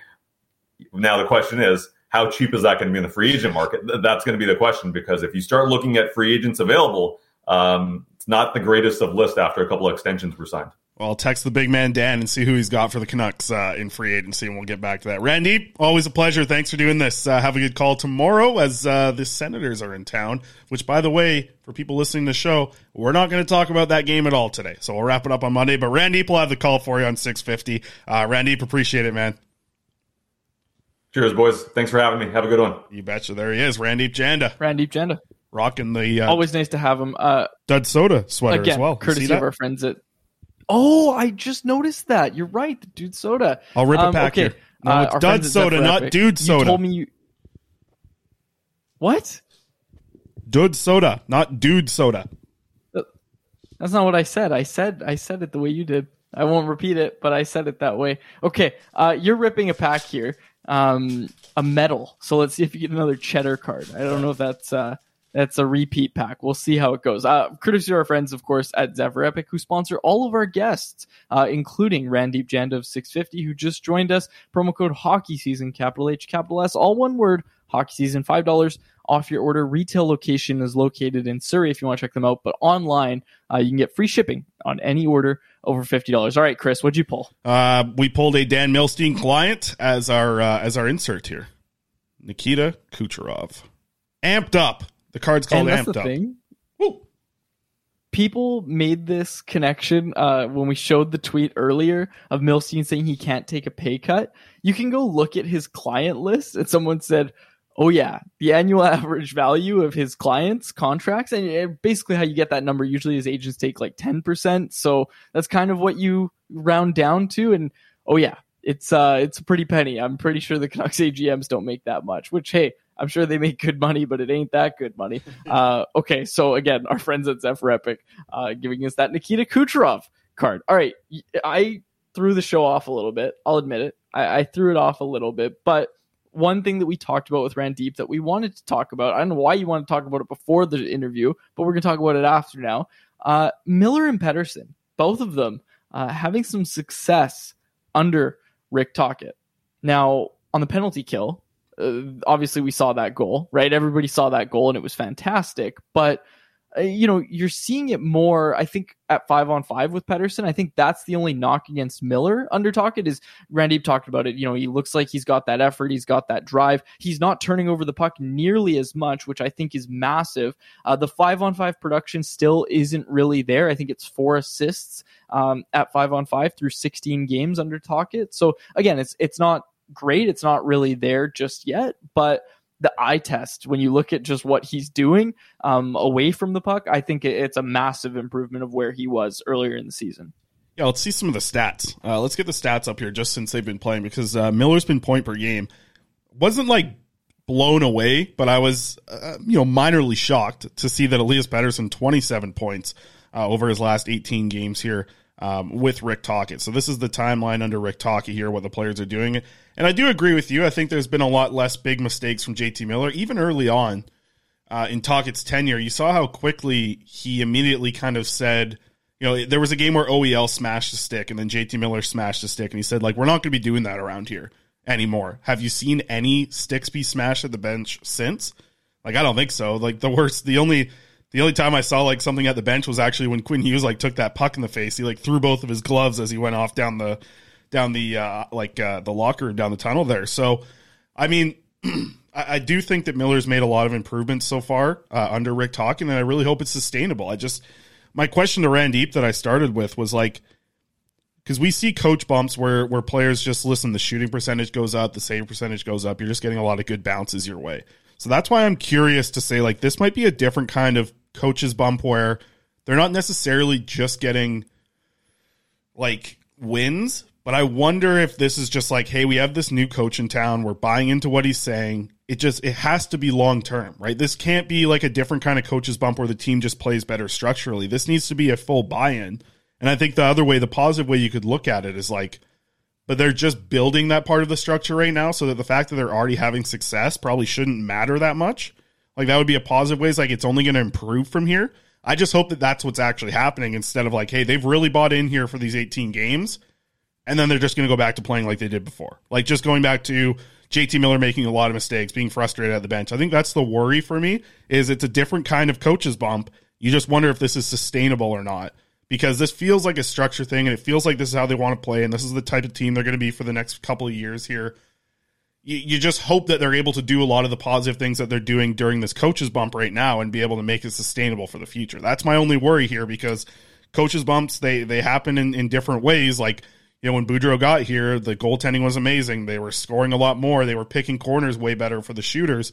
Now, the question is, how cheap is that going to be in the free agent market? That's going to be the question because if you start looking at free agents available, um, it's not the greatest of list after a couple of extensions were signed. Well, I'll text the big man Dan and see who he's got for the Canucks uh, in free agency, and we'll get back to that. Randy, always a pleasure. Thanks for doing this. Uh, have a good call tomorrow as uh, the Senators are in town. Which, by the way, for people listening to the show, we're not going to talk about that game at all today. So we'll wrap it up on Monday. But Randy will have the call for you on six fifty. Uh, Randy, appreciate it, man. Cheers, boys. Thanks for having me. Have a good one. You betcha. There he is, Randy Janda. Randy Janda. Rocking the uh, always nice to have him. Uh, Dud Soda sweater again, as well. Courtesy of our friends at Oh, I just noticed that. You're right, dude soda. I'll rip um, it back okay. here. No, uh, it's Dud soda, not dude soda. You told me you. What? Dude soda, not dude soda. That's not what I said. I said I said it the way you did. I won't repeat it, but I said it that way. Okay, uh, you're ripping a pack here, um, a medal. So let's see if you get another cheddar card. I don't know if that's uh, that's a repeat pack. We'll see how it goes. Uh, courtesy of our friends, of course, at Zephyr Epic, who sponsor all of our guests, uh, including Randip Janda of 650, who just joined us. Promo code Hockey Season, capital H, capital S, all one word. Hockey Season, $5 off your order. Retail location is located in Surrey if you want to check them out, but online uh, you can get free shipping on any order over fifty dollars. All right, Chris, what'd you pull? Uh, we pulled a Dan Milstein client as our uh, as our insert here. Nikita Kucherov, amped up. The card's called and that's amped the up. thing. People made this connection uh, when we showed the tweet earlier of Milstein saying he can't take a pay cut. You can go look at his client list, and someone said, "Oh yeah, the annual average value of his clients' contracts." And basically, how you get that number usually is agents take like ten percent. So that's kind of what you round down to. And oh yeah, it's uh, it's a pretty penny. I'm pretty sure the Canucks AGMs don't make that much. Which hey, I'm sure they make good money, but it ain't that good money. Uh, okay, so again, our friends at Zephyr Epic uh, giving us that Nikita Kucherov card. All right, I threw the show off a little bit. I'll admit it. I, I threw it off a little bit, but one thing that we talked about with Randip that we wanted to talk about, I don't know why you want to talk about it before the interview, but we're going to talk about it after now. Uh, Miller and Pettersson, both of them uh, having some success under Rick Tocchet. Now, on the penalty kill, uh, obviously we saw that goal, right? Everybody saw that goal and it was fantastic. But uh, you know, you're seeing it more. I think at five on five with Pettersson. I think that's the only knock against Miller under Tocchet is Randy talked about it. You know, he looks like he's got that effort, he's got that drive. He's not turning over the puck nearly as much, which I think is massive. Uh, the five on five production still isn't really there. I think it's four assists um, at five on five through 16 games under Tocchet. So again, it's it's not great. It's not really there just yet, but the eye test when you look at just what he's doing um, away from the puck, I think it's a massive improvement of where he was earlier in the season. Yeah, let's see some of the stats. Uh, let's get the stats up here just since they've been playing because uh, Miller's been point per game. Wasn't like blown away, but I was, uh, you know, minorly shocked to see that Elias Pettersson 27 points uh, over his last 18 games here um, with Rick Tocchet. So this is the timeline under Rick Tocchet here, what the players are doing. And I do agree with you. I think there's been a lot less big mistakes from JT Miller, even early on uh, in Tocchet's tenure. You saw how quickly he immediately kind of said, you know, there was a game where OEL smashed the stick and then JT Miller smashed the stick, and he said, like, we're not going to be doing that around here anymore. Have you seen any sticks be smashed at the bench since? Like, I don't think so. Like the worst, the only. The only time I saw like something at the bench was actually when Quinn Hughes like took that puck in the face. He like threw both of his gloves as he went off down the down the uh, like uh, the locker down the tunnel there. So, I mean, I, I do think that Miller's made a lot of improvements so far uh, under Rick Talk, and I really hope it's sustainable. I just my question to Randip that I started with was like because we see coach bumps where where players just listen, the shooting percentage goes up, the save percentage goes up. You're just getting a lot of good bounces your way. So that's why I'm curious to say like this might be a different kind of coach's bump where they're not necessarily just getting like wins, but I wonder if this is just like, hey, we have this new coach in town. We're buying into what he's saying. It just it has to be long term, right? This can't be like a different kind of coaches bump where the team just plays better structurally. This needs to be a full buy in. And I think the other way, the positive way you could look at it is like, but they're just building that part of the structure right now, so that the fact that they're already having success probably shouldn't matter that much. Like that would be a positive way. It's like it's only going to improve from here. I just hope that that's what's actually happening instead of like, hey, they've really bought in here for these 18 games, and then they're just going to go back to playing like they did before. Like just going back to JT Miller making a lot of mistakes, being frustrated at the bench. I think that's the worry for me. Is it's a different kind of coach's bump. You just wonder if this is sustainable or not because this feels like a structure thing, and it feels like this is how they want to play, and this is the type of team they're going to be for the next couple of years here you, you just hope that they're able to do a lot of the positive things that they're doing during this coaches bump right now and be able to make it sustainable for the future. That's my only worry here because coaches bumps they they happen in, in different ways. Like you know when Boudreau got here, the goaltending was amazing. They were scoring a lot more. They were picking corners way better for the shooters.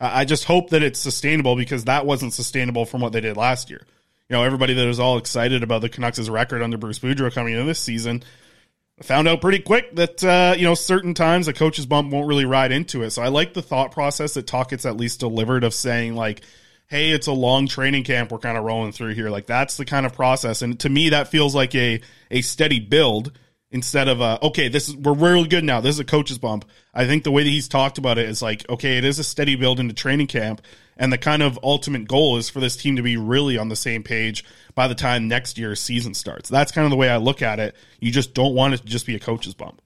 I just hope that it's sustainable because that wasn't sustainable from what they did last year. You know everybody that was all excited about the Canucks' record under Bruce Boudreau coming into this season found out pretty quick that uh, you know certain times a coach's bump won't really ride into it. So I like the thought process that Tocchet's at least delivered of saying like, "Hey, it's a long training camp. We're kind of rolling through here." Like that's the kind of process, and to me that feels like a a steady build instead of a okay, this is we're really good now. This is a coach's bump. I think the way that he's talked about it is like, okay, it is a steady build into training camp, and the kind of ultimate goal is for this team to be really on the same page by the time next year's season starts. That's kind of the way I look at it. You just don't want it to just be a coach's bump.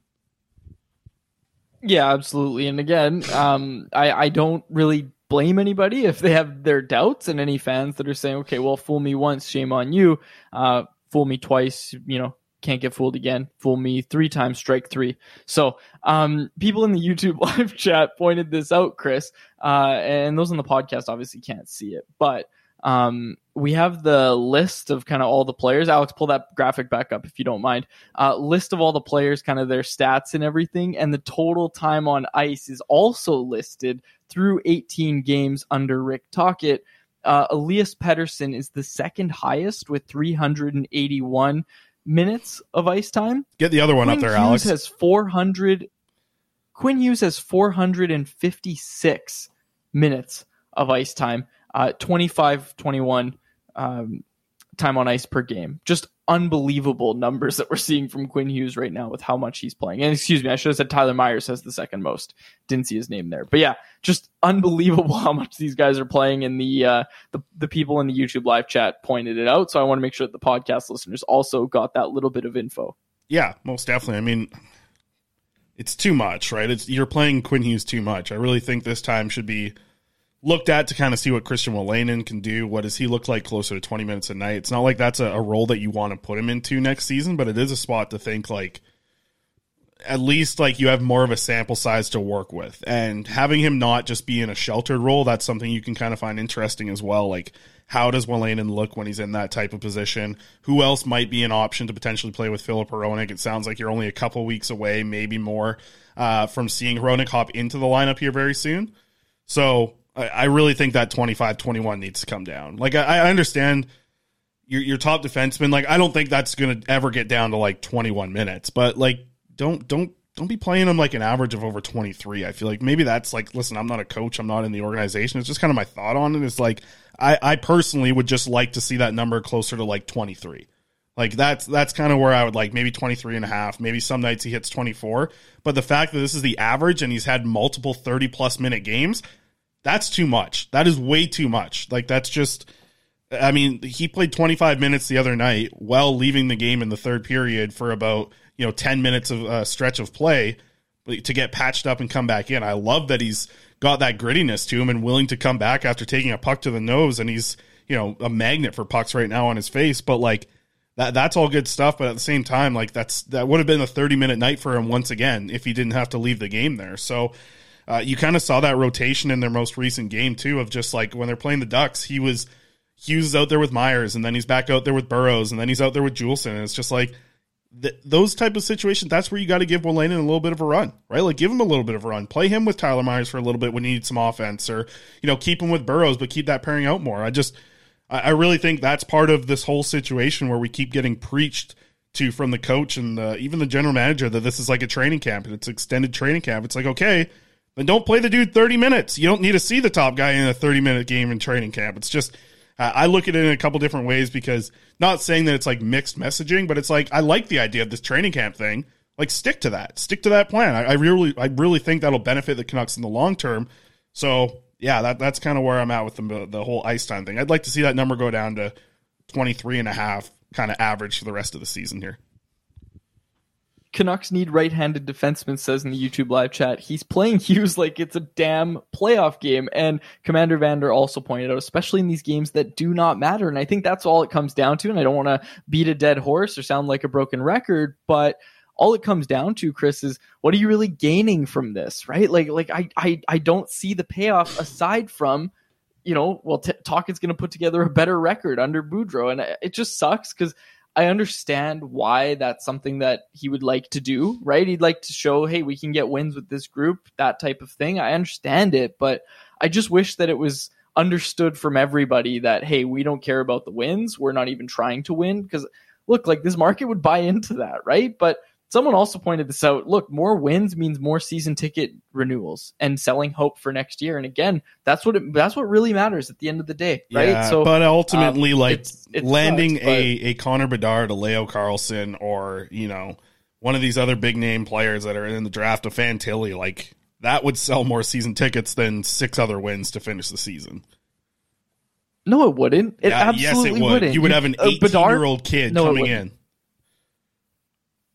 Yeah, absolutely. And again, um, I, I don't really blame anybody if they have their doubts and any fans that are saying, okay, well, fool me once, shame on you. Uh, fool me twice, you know, can't get fooled again. Fool me three times, strike three. So, um, people in the YouTube live chat pointed this out, Chris, uh, and those on the podcast obviously can't see it, but um, we have the list of kind of all the players. Alex, pull that graphic back up if you don't mind. Uh, list of all the players, kind of their stats and everything, and the total time on ice is also listed through 18 games under Rick Tocchet. Uh, Elias Pettersson is the second highest with 381 minutes of ice time. Get the other one Quinn up there, Hughes Alex. has 400. Quinn Hughes has 456 minutes of ice time, uh, 25 21 um, time on ice per game. Just unbelievable numbers that we're seeing from Quinn Hughes right now with how much he's playing. And excuse me, I should have said Tyler Myers has the second most. Didn't see his name there. But yeah, just unbelievable how much these guys are playing and the uh the, the people in the YouTube live chat pointed it out. So I want to make sure that the podcast listeners also got that little bit of info. Yeah, most definitely. I mean, it's too much, right? It's you're playing Quinn Hughes too much. I really think this time should be looked at to kind of see what Christian Wolanin can do. What does he look like closer to 20 minutes a night? It's not like that's a, a role that you want to put him into next season, but it is a spot to think like at least like you have more of a sample size to work with. And having him not just be in a sheltered role, that's something you can kind of find interesting as well. Like how does Wolanin look when he's in that type of position? Who else might be an option to potentially play with Filip Hronek? It sounds like you're only a couple weeks away, maybe more, uh, from seeing Hronek hop into the lineup here very soon. So I, I really think that 25 21 needs to come down. Like, I, I understand your, your top defenseman. Like, I don't think that's going to ever get down to like 21 minutes, but like, don't, don't, don't be playing them like an average of over 23. I feel like maybe that's like, listen, I'm not a coach. I'm not in the organization. It's just kind of my thought on it. It's like, I, I personally would just like to see that number closer to like 23. Like that's that's kind of where I would like maybe 23 and a half, maybe some nights he hits 24, but the fact that this is the average and he's had multiple 30 plus minute games, that's too much. That is way too much. Like that's just I mean, he played 25 minutes the other night while leaving the game in the third period for about, you know, 10 minutes of uh, stretch of play to get patched up and come back in. I love that he's got that grittiness to him and willing to come back after taking a puck to the nose and he's, you know, a magnet for pucks right now on his face, but like that that's all good stuff, but at the same time like that's that would have been a 30 minute night for him once again if he didn't have to leave the game there. So uh, you kind of saw that rotation in their most recent game too of just like when they're playing the Ducks, he was Hughes out there with Myers, and then he's back out there with Burroughs, and then he's out there with Juulsen. And it's just like th- those type of situations. That's where you got to give Wolanin a little bit of a run, right? Like give him a little bit of a run. Play him with Tyler Myers for a little bit when you need some offense, or you know keep him with Burroughs, but keep that pairing out more. I just I, I really think that's part of this whole situation where we keep getting preached to from the coach and the, even the general manager that this is like a training camp and it's extended training camp. It's like okay. Then don't play the dude 30 minutes. You don't need to see the top guy in a 30 minute game in training camp. It's just, I look at it in a couple different ways because not saying that it's like mixed messaging, but it's like I like the idea of this training camp thing. Like stick to that, stick to that plan. I, I really, I really think that'll benefit the Canucks in the long term. So yeah, that that's kind of where I'm at with the the whole ice time thing. I'd like to see that number go down to 23 and a half, kind of average for the rest of the season here. Canucks need right-handed defenseman says in the YouTube live chat. He's playing Hughes like it's a damn playoff game. And Commander Vander also pointed out, especially in these games that do not matter. And I think that's all it comes down to. And I don't want to beat a dead horse or sound like a broken record, but all it comes down to, Chris, is what are you really gaining from this, right? Like, like I, I, I don't see the payoff aside from, you know, well, T- Talkin's going to put together a better record under Boudreau, and it just sucks because I understand why that's something that he would like to do, right? He'd like to show, hey, we can get wins with this group, that type of thing. I understand it, but I just wish that it was understood from everybody that, hey, we don't care about the wins. We're not even trying to win. Because look, like this market would buy into that, right? But someone also pointed this out. Look, more wins means more season ticket renewals and selling hope for next year. And again, that's what it, that's what really matters at the end of the day, right? Yeah, so, but ultimately, um, like it's- it landing but- a a Connor Bedard, a Leo Carlsson, or you know one of these other big name players that are in the draft, a Fantilli, like that would sell more season tickets than six other wins to finish the season. No, it wouldn't. It Yeah, yes, it absolutely would. wouldn't. You would have an uh, 18-year-old kid No, coming in.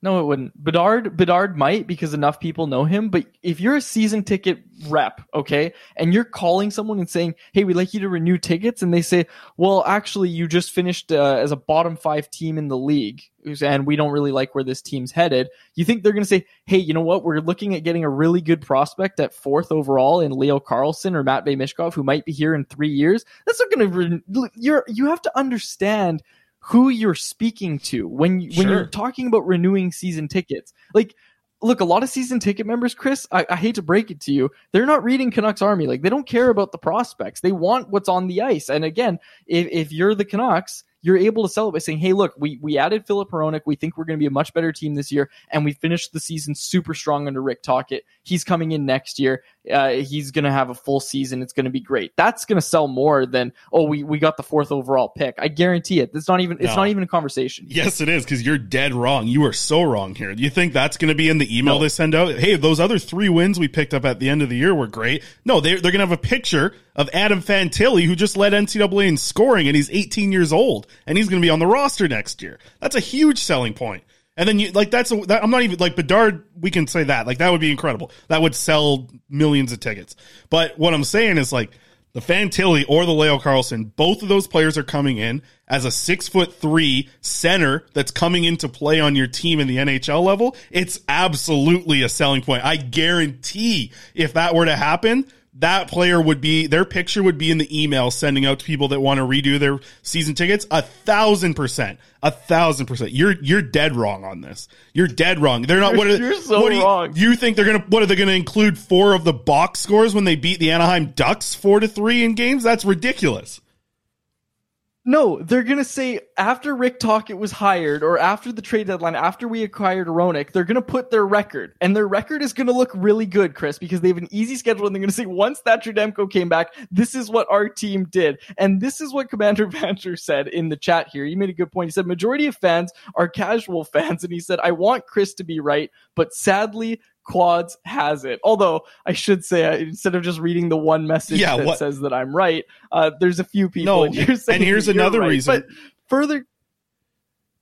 No, it wouldn't. Bedard, Bedard might because enough people know him. But if you're a season ticket rep, okay, and you're calling someone and saying, "Hey, we'd like you to renew tickets," and they say, "Well, actually, you just finished uh, as a bottom five team in the league, and we don't really like where this team's headed," you think they're going to say, "Hey, you know what? We're looking at getting a really good prospect at fourth overall in Leo Carlsson or Matvey Michkov, who might be here in three years." That's not going to. Re- you're you have to understand who you're speaking to when you when you're talking about renewing season tickets. Like, look, a lot of season ticket members, Chris, I, I hate to break it to you, they're not reading Canucks Army. Like, they don't care about the prospects. They want what's on the ice. And again, if, if you're the Canucks, you're able to sell it by saying, "Hey, look, we we added Filip Hronek. We think we're going to be a much better team this year, and we finished the season super strong under Rick Tocchet. He's coming in next year. Uh, he's going to have a full season. It's going to be great. That's going to sell more than oh, we we got the fourth overall pick. I guarantee it. It's not even it's No. not even a conversation. Yes, it is because you're dead wrong. You are so wrong here. Do you think that's going to be in the email they send out? Hey, those other three wins we picked up at the end of the year were great. No, they're, they're going to have a picture of Adam Fantilli, who just led NCAA in scoring, and he's 18 years old, and he's going to be on the roster next year. That's a huge selling point. And then you like that's a, that, I'm not even like Bedard. We can say that like that would be incredible. That would sell millions of tickets. But what I'm saying is like the Fantilli or the Leo Carlsson, both of those players are coming in as a six foot three center that's coming into play on your team in the NHL level. It's absolutely a selling point. I guarantee if that were to happen, that player would be their picture would be in the email sending out to people that want to redo their season tickets. A thousand percent, a thousand percent. You're you're dead wrong on this. You're dead wrong. They're not. You're- what are, you're so what you, wrong. You think they're gonna? What are they gonna include? Four of the box scores when they beat the Anaheim Ducks four to three in games? That's ridiculous. No, they're gonna say after Rick Tocchet was hired, or after the trade deadline, after we acquired Hronek, they're gonna put their record, and their record is gonna look really good, Chris, because they have an easy schedule, and they're gonna say once Thatcher Demko came back, this is what our team did, and this is what Commander Banter said in the chat here. He made a good point. He said majority of fans are casual fans, and he said I want Chris to be right, but sadly. Quads has it. Although I should say, uh, instead of just reading the one message Yeah, that what- says that I'm right, uh, there's a few people. No, and, you're saying and here's another right. reason. But further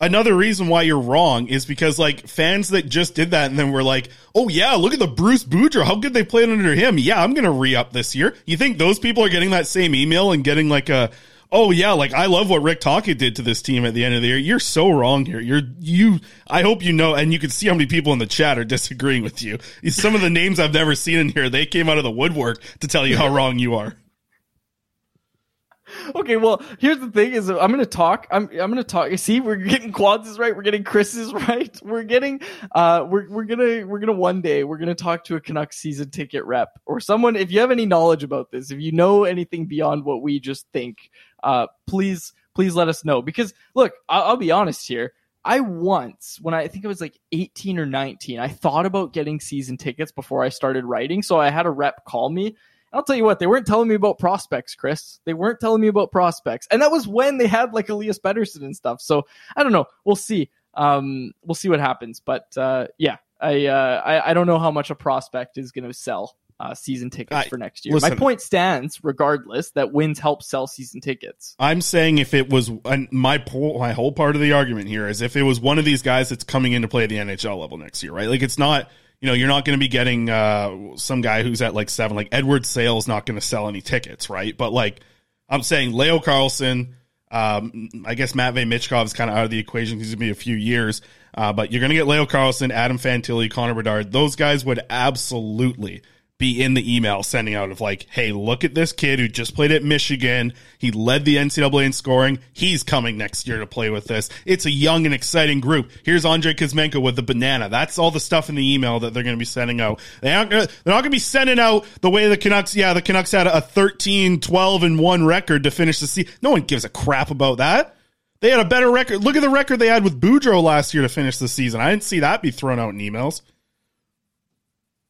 Another reason why you're wrong is because like fans that just did that and then were like, "Oh yeah, look at the Bruce Boudreau. How good they played under him. Yeah, I'm gonna re up this year." You think those people are getting that same email and getting like a, "Oh yeah, like I love what Rick Tocchet did to this team at the end of the year." You're so wrong here. You're you. I hope you know, and you can see how many people in the chat are disagreeing with you. Some of the names I've never seen in here, they came out of the woodwork to tell you how wrong you are. Okay, well, here's the thing: is I'm going to talk. I'm I'm going to talk. You see, we're getting Quads is right. We're getting Chris's right. We're getting. Uh, we're we're gonna we're gonna one day we're gonna talk to a Canucks season ticket rep or someone. If you have any knowledge about this, if you know anything beyond what we just think, uh, please please let us know. Because look, I'll, I'll be honest here. I once, when I, I think I was like 18 or 19, I thought about getting season tickets before I started writing. So I had a rep call me. I'll tell you what, they weren't telling me about prospects, Chris. They weren't telling me about prospects. And that was when they had like Elias Pettersson and stuff. So I don't know. We'll see. Um, we'll see what happens. But uh, yeah, I, uh, I I don't know how much a prospect is going to sell uh, season tickets I- for next year. listen. My point stands, regardless, that wins help sell season tickets. I'm saying if it was and my my whole part of the argument here is if it was one of these guys that's coming in to play at the NHL level next year, right? Like it's not you know you're not going to be getting uh, some guy who's at like seven. Like Edward Sale's not going to sell any tickets, right? But like I'm saying, Leo Carlsson. Um, I guess Matvey Michkov is kind of out of the equation. He's going to be a few years, uh, but you're going to get Leo Carlsson, Adam Fantilli, Connor Bedard. Those guys would absolutely be in the email sending out of like, hey, look at this kid who just played at Michigan. He led the NCAA in scoring. He's coming next year to play with this. It's a young and exciting group. Here's Andrei Kuzmenko with the banana. That's all the stuff in the email that they're going to be sending out. They aren't gonna, they're not going to be sending out the way the Canucks, yeah, the Canucks had a 13, 12 and 1 record to finish the season. No one gives a crap about that. They had a better record. Look at the record they had with Boudreau last year to finish the season. I didn't see that be thrown out in emails.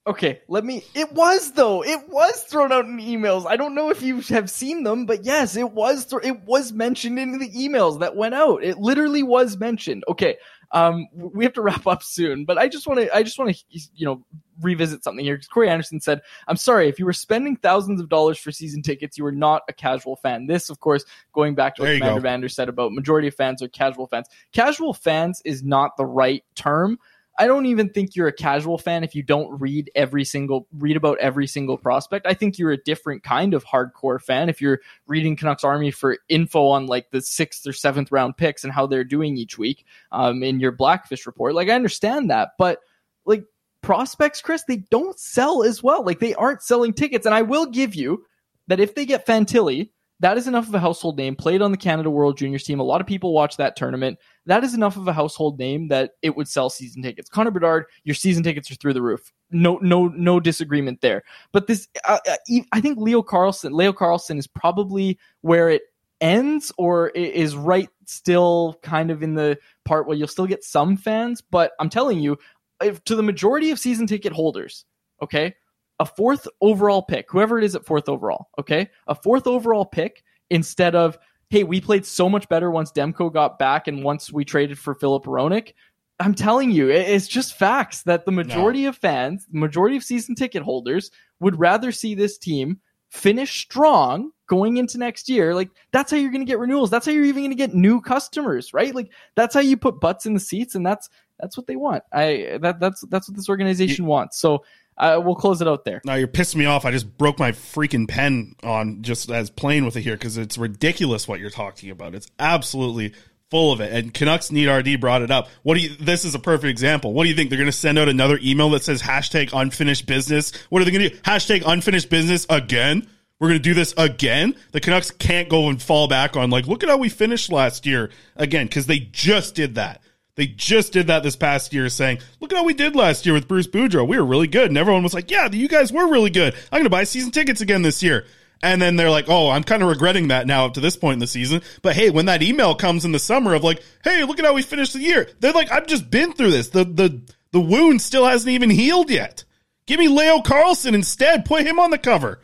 Okay, let me. It was though. It was thrown out in emails. I don't know if you have seen them, but yes, it was. Th- it was mentioned in the emails that went out. It literally was mentioned. Okay, um, we have to wrap up soon, but I just want to. I just want to, you know, revisit something here because Corey Anderson said, "I'm sorry if you were spending thousands of dollars for season tickets, you were not a casual fan." This, of course, going back to what Commander go. Vander said about majority of fans are casual fans. Casual fans is not the right term I don't even think you're a casual fan if you don't read every single read about every single prospect. I think you're a different kind of hardcore fan if you're reading Canucks Army for info on like the sixth or seventh round picks and how they're doing each week um, in your Blackfish report. Like I understand that, but like prospects, Chris, they don't sell as well. Like they aren't selling tickets, and I will give you that if they get Fantilli that is enough of a household name. Played on the Canada World Juniors team. A lot of people watch that tournament. That is enough of a household name that it would sell season tickets. Connor Bedard, your season tickets are through the roof. No, no, no disagreement there. But this, uh, uh I think Leo Carlsson, Leo Carlsson is probably where it ends, or is right still kind of in the part where you'll still get some fans. But I'm telling you, if, to the majority of season ticket holders, okay, a fourth overall pick, whoever it is at fourth overall, okay? A fourth overall pick instead of, hey, we played so much better once Demko got back and once we traded for Filip Hronek. I'm telling you, it's just facts that the majority no. of fans, the majority of season ticket holders would rather see this team finish strong going into next year. Like that's how you're going to get renewals. That's how you're even going to get new customers, right? Like that's how you put butts in the seats and that's that's what they want. I that that's that's what this organization you, wants. So we'll close it out there. Now you're pissing me off. I just broke my freaking pen on just as playing with it here because it's ridiculous what you're talking about. It's absolutely full of it. And Canucks need RD brought it up. What do you? This is a perfect example. What do you think? They're going to send out another email that says hashtag unfinished business. What are they going to do? Hashtag unfinished business again. We're going to do this again. The Canucks can't go and fall back on like, look at how we finished last year again because they just did that. They just did that this past year, saying, "Look at how we did last year with Bruce Boudreau. We were really good." And everyone was like, "Yeah, you guys were really good. I'm going to buy season tickets again this year." And then they're like, "Oh, I'm kind of regretting that now up to this point in the season." But hey, when that email comes in the summer of like, "Hey, look at how we finished the year," they're like, "I've just been through this. The the the wound still hasn't even healed yet. Give me Leo Carlsson instead. Put him on the cover."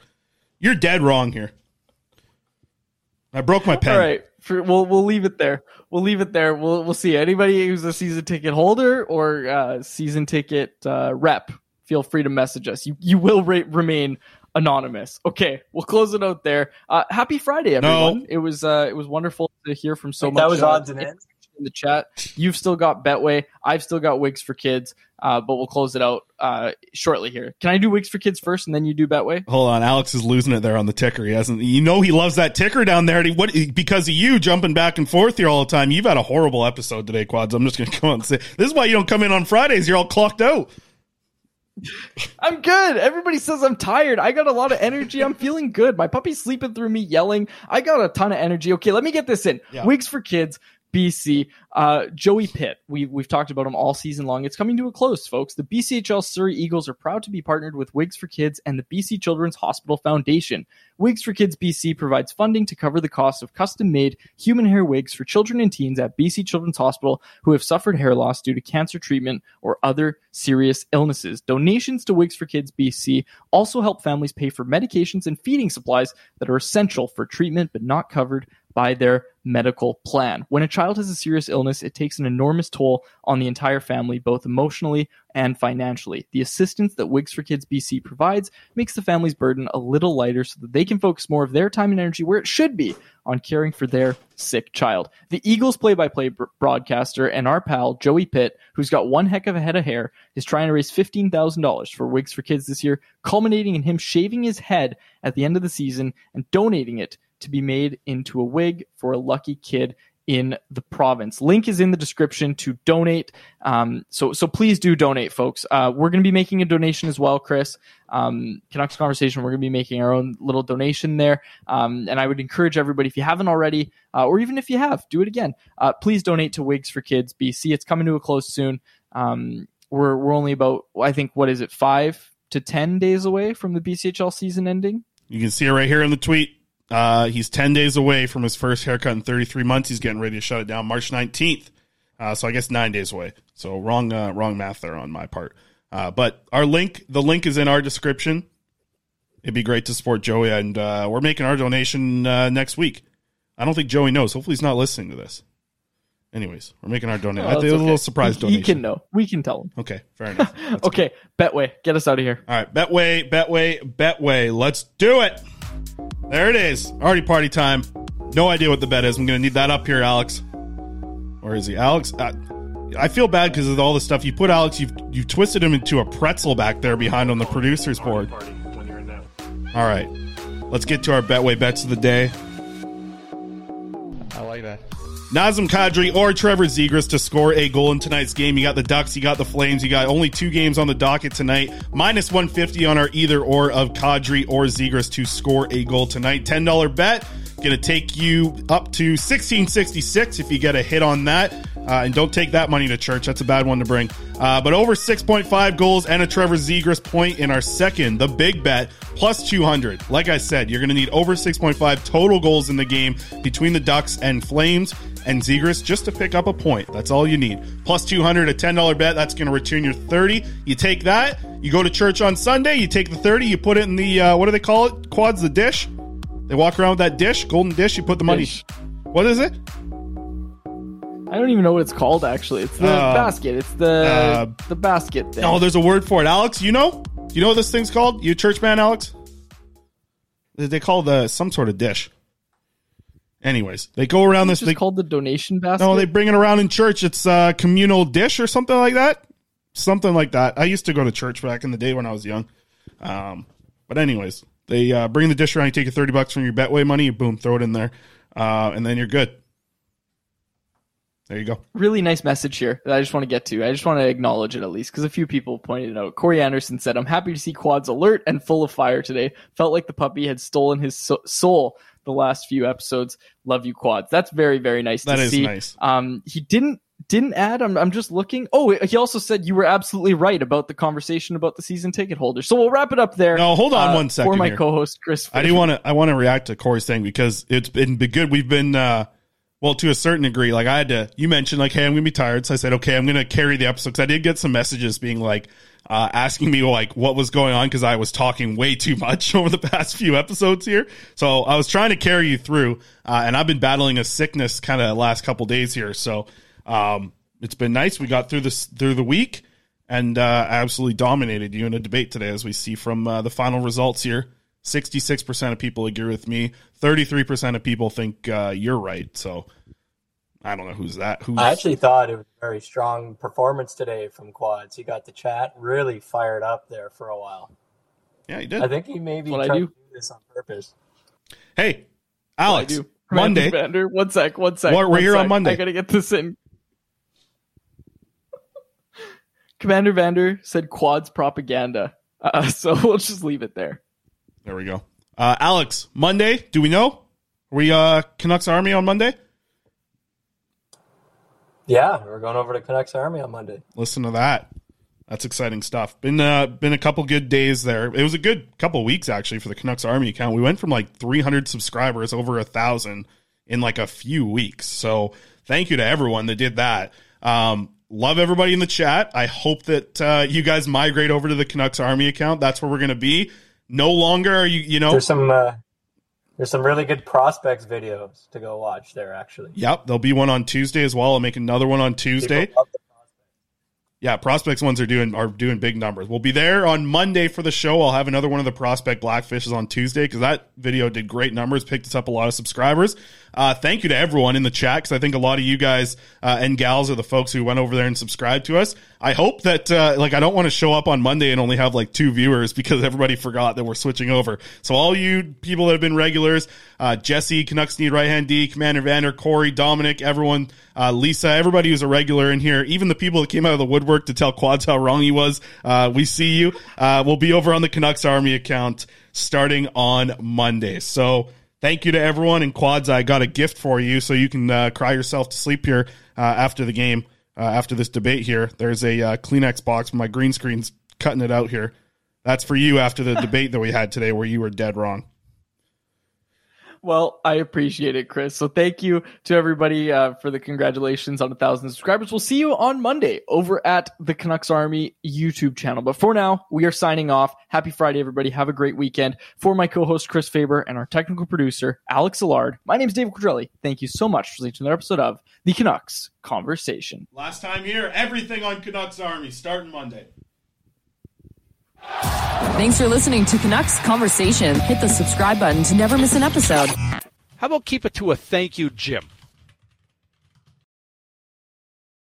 You're dead wrong here. I broke my pen. All right, For, we'll we'll leave it there we'll leave it there. We'll we'll see. Anybody who's a season ticket holder or uh, season ticket uh, rep, feel free to message us. You you will re- remain anonymous. Okay, we'll close it out there. Uh, happy Friday, everyone! No. It was uh, it was wonderful to hear from so much. That was uh, odds and ends in the chat. You've still got Betway. I've still got Wigs for Kids. Uh, but we'll close it out uh, shortly here. Can I do Wigs for Kids first, and then you do Betway? Hold on, Alex is losing it there on the ticker. He hasn't. You know he loves that ticker down there. He, what because of you jumping back and forth here all the time. You've had a horrible episode today, Quads. I'm just going to come on and say this is why you don't come in on Fridays. You're all clocked out. I'm good. Everybody says I'm tired. I got a lot of energy. I'm feeling good. My puppy's sleeping through me yelling. I got a ton of energy. Okay, let me get this in. Yeah. Wigs for Kids. BC. Uh, Joey Pitt, we, we've talked about him all season long. It's coming to a close, folks. The BCHL Surrey Eagles are proud to be partnered with Wigs for Kids and the BC Children's Hospital Foundation. Wigs for Kids BC provides funding to cover the cost of custom made human hair wigs for children and teens at BC Children's Hospital who have suffered hair loss due to cancer treatment or other serious illnesses. Donations to Wigs for Kids BC also help families pay for medications and feeding supplies that are essential for treatment but not covered by their medical plan. When a child has a serious illness, it takes an enormous toll on the entire family, both emotionally and financially. The assistance that Wigs for Kids BC provides makes the family's burden a little lighter so that they can focus more of their time and energy where it should be on caring for their sick child. The Eagles play by play broadcaster and our pal, Joey Pitt, who's got one heck of a head of hair, is trying to raise $15,000 for Wigs for Kids this year, culminating in him shaving his head at the end of the season and donating it to be made into a wig for a lucky kid in the province. Link is in the description to donate. Um, so so please do donate, folks. Uh, we're going to be making a donation as well, Chris. Um, Canucks Conversation, we're going to be making our own little donation there. Um, and I would encourage everybody, if you haven't already, uh, or even if you have, do it again. Uh, please donate to Wigs for Kids BC. It's coming to a close soon. Um, we're, we're only about, I think, what is it, five to 10 days away from the BCHL season ending? You can see it right here in the tweet. Uh, he's 10 days away from his first haircut in 33 months. He's getting ready to shut it down March 19th. Uh, so I guess nine days away. So wrong, uh, wrong math there on my part. Uh, but our link, the link is in our description. It'd be great to support Joey, and uh, we're making our donation uh, next week. I don't think Joey knows. Hopefully, he's not listening to this. Anyways, we're making our donation. Oh, I think okay. a little surprise he, donation. He can know. We can tell him. Okay, fair enough. okay, Betway, get us out of here. All right, Betway, Betway, Betway. Let's do it. There it is. Already party time. No idea what the bet is. I'm going to need that up here, Alex. Where is he? Alex? Uh, I feel bad because of all the stuff you put, Alex. You've you've twisted him into a pretzel back there behind on the producers board. All right, let's get to our Betway bets of the day. I like that. Nazem Kadri or Trevor Zegras to score a goal in tonight's game. You got the Ducks, you got the Flames, you got only two games on the docket tonight. Minus 150 on our either or of Kadri or Zegras to score a goal tonight. $10 bet. Going to take you up to 1666 if you get a hit on that. Uh, and don't take that money to church. That's a bad one to bring. Uh, but over 6.5 goals and a Trevor Zegras point in our second, the big bet, plus 200. Like I said, you're going to need over 6.5 total goals in the game between the Ducks and Flames and Zegras just to pick up a point. That's all you need. Plus 200, a $10 bet. That's going to return your 30. You take that, you go to church on Sunday, you take the 30, you put it in the, uh, what do they call it? Quads the dish. They walk around with that dish, golden dish, you put the money. Dish. What is it? I don't even know what it's called. Actually, it's the Uh, basket. It's the uh, the basket thing. Oh, there's a word for it. Alex, you know? You know what this thing's called? You church man, Alex? They call the some sort of dish. Anyways, they go around this. They, called the donation basket. no, they bring it around in church. It's a communal dish or something like that. Something like that. I used to go to church back in the day when I was young. Um, but anyways, they uh, bring the dish around. You take your thirty bucks from your Betway money. You boom, throw it in there, uh, and then you're good. There you go. really nice message here that I just want to get to. I just want to acknowledge it at least because a few people pointed it out. Corey Anderson said, I'm happy to see quads alert and full of fire today. Felt like the puppy had stolen his so- soul the last few episodes. Love you, quads. That's very, very nice That to is see. nice. Um, he didn't didn't add. I'm, I'm just looking. Oh, he also said you were absolutely right about the conversation about the season ticket holders. So we'll wrap it up there. No, hold on uh, one second For my here. co-host Chris, I do want to I want to react to Corey's thing because it's been been good. We've been uh well to a certain degree. Like I had to you mentioned like hey I'm gonna be tired, so I said okay I'm gonna carry the episode because I did get some messages being like uh asking me like what was going on because I was talking way too much over the past few episodes here. So I was trying to carry you through, uh, and I've been battling a sickness kind of last couple days here. So um it's been nice. We got through this through the week. And uh, absolutely dominated you in a debate today, as we see from uh, the final results here. 66% of people agree with me. 33% of people think uh, you're right. So I don't know who's that. Who's I actually thought it was a very strong performance today from Quads. He got the chat really fired up there for a while. Yeah, he did. I think he maybe That's tried do. to do this on purpose. Hey, Alex, do. Monday. Commander, one sec, one sec. We're- we're one here on sec. Monday. I gotta get this in. Commander Vander said quads propaganda. Uh, so we'll just leave it there. There we go. Uh, Alex, Monday, do we know? Are we uh, Canucks Army on Monday? Yeah, we're going over to Canucks Army on Monday. Listen to that. That's exciting stuff. Been uh, been a couple good days there. It was a good couple weeks actually for the Canucks Army account. We went from like 300 subscribers over a thousand in like a few weeks. So thank you to everyone that did that. Um, love everybody in the chat. I hope that uh, you guys migrate over to the Canucks Army account. That's where we're going to be. No longer are you you know. There's some uh, there's some really good prospects videos to go watch there. Actually, Yep, there'll be one on Tuesday as well. I'll make another one on Tuesday. Yeah, prospects ones are doing are doing big numbers. We'll be there on Monday for the show. I'll have another one of the prospect blackfishes on Tuesday because that video did great numbers, picked us up a lot of subscribers. Uh, thank you to everyone in the chat because I think a lot of you guys uh, and gals are the folks who went over there and subscribed to us. I hope that uh, like I don't want to show up on Monday and only have like two viewers because everybody forgot that we're switching over. So all you people that have been regulars, uh, Jesse, Canucks need right hand D, Commander Vander, Corey, Dominic, everyone, uh, Lisa, everybody who's a regular in here, even the people that came out of the woodwork to tell Quads how wrong he was. Uh, we see you. Uh, we'll be over on the Canucks Army account starting on Monday. So thank you to everyone. And Quads, I got a gift for you so you can uh, cry yourself to sleep here uh, after the game, uh, after this debate here. There's a uh, Kleenex box. My green screen's cutting it out here. That's for you after the debate that we had today where you were dead wrong. Well, I appreciate it, Chris. So thank you to everybody uh, for the congratulations on a thousand subscribers. We'll see you on Monday over at the Canucks Army YouTube channel. But for now, we are signing off. Happy Friday, everybody. Have a great weekend. For my co-host Chris Faber and our technical producer Alex Allard, my name is David Quadrelli. Thank you so much for listening to another episode of the Canucks Conversation. Last time here, everything on Canucks Army starting Monday. Thanks for listening to Canucks Conversation. Hit the subscribe button to never miss an episode. How about keep it to a thank you, Jim?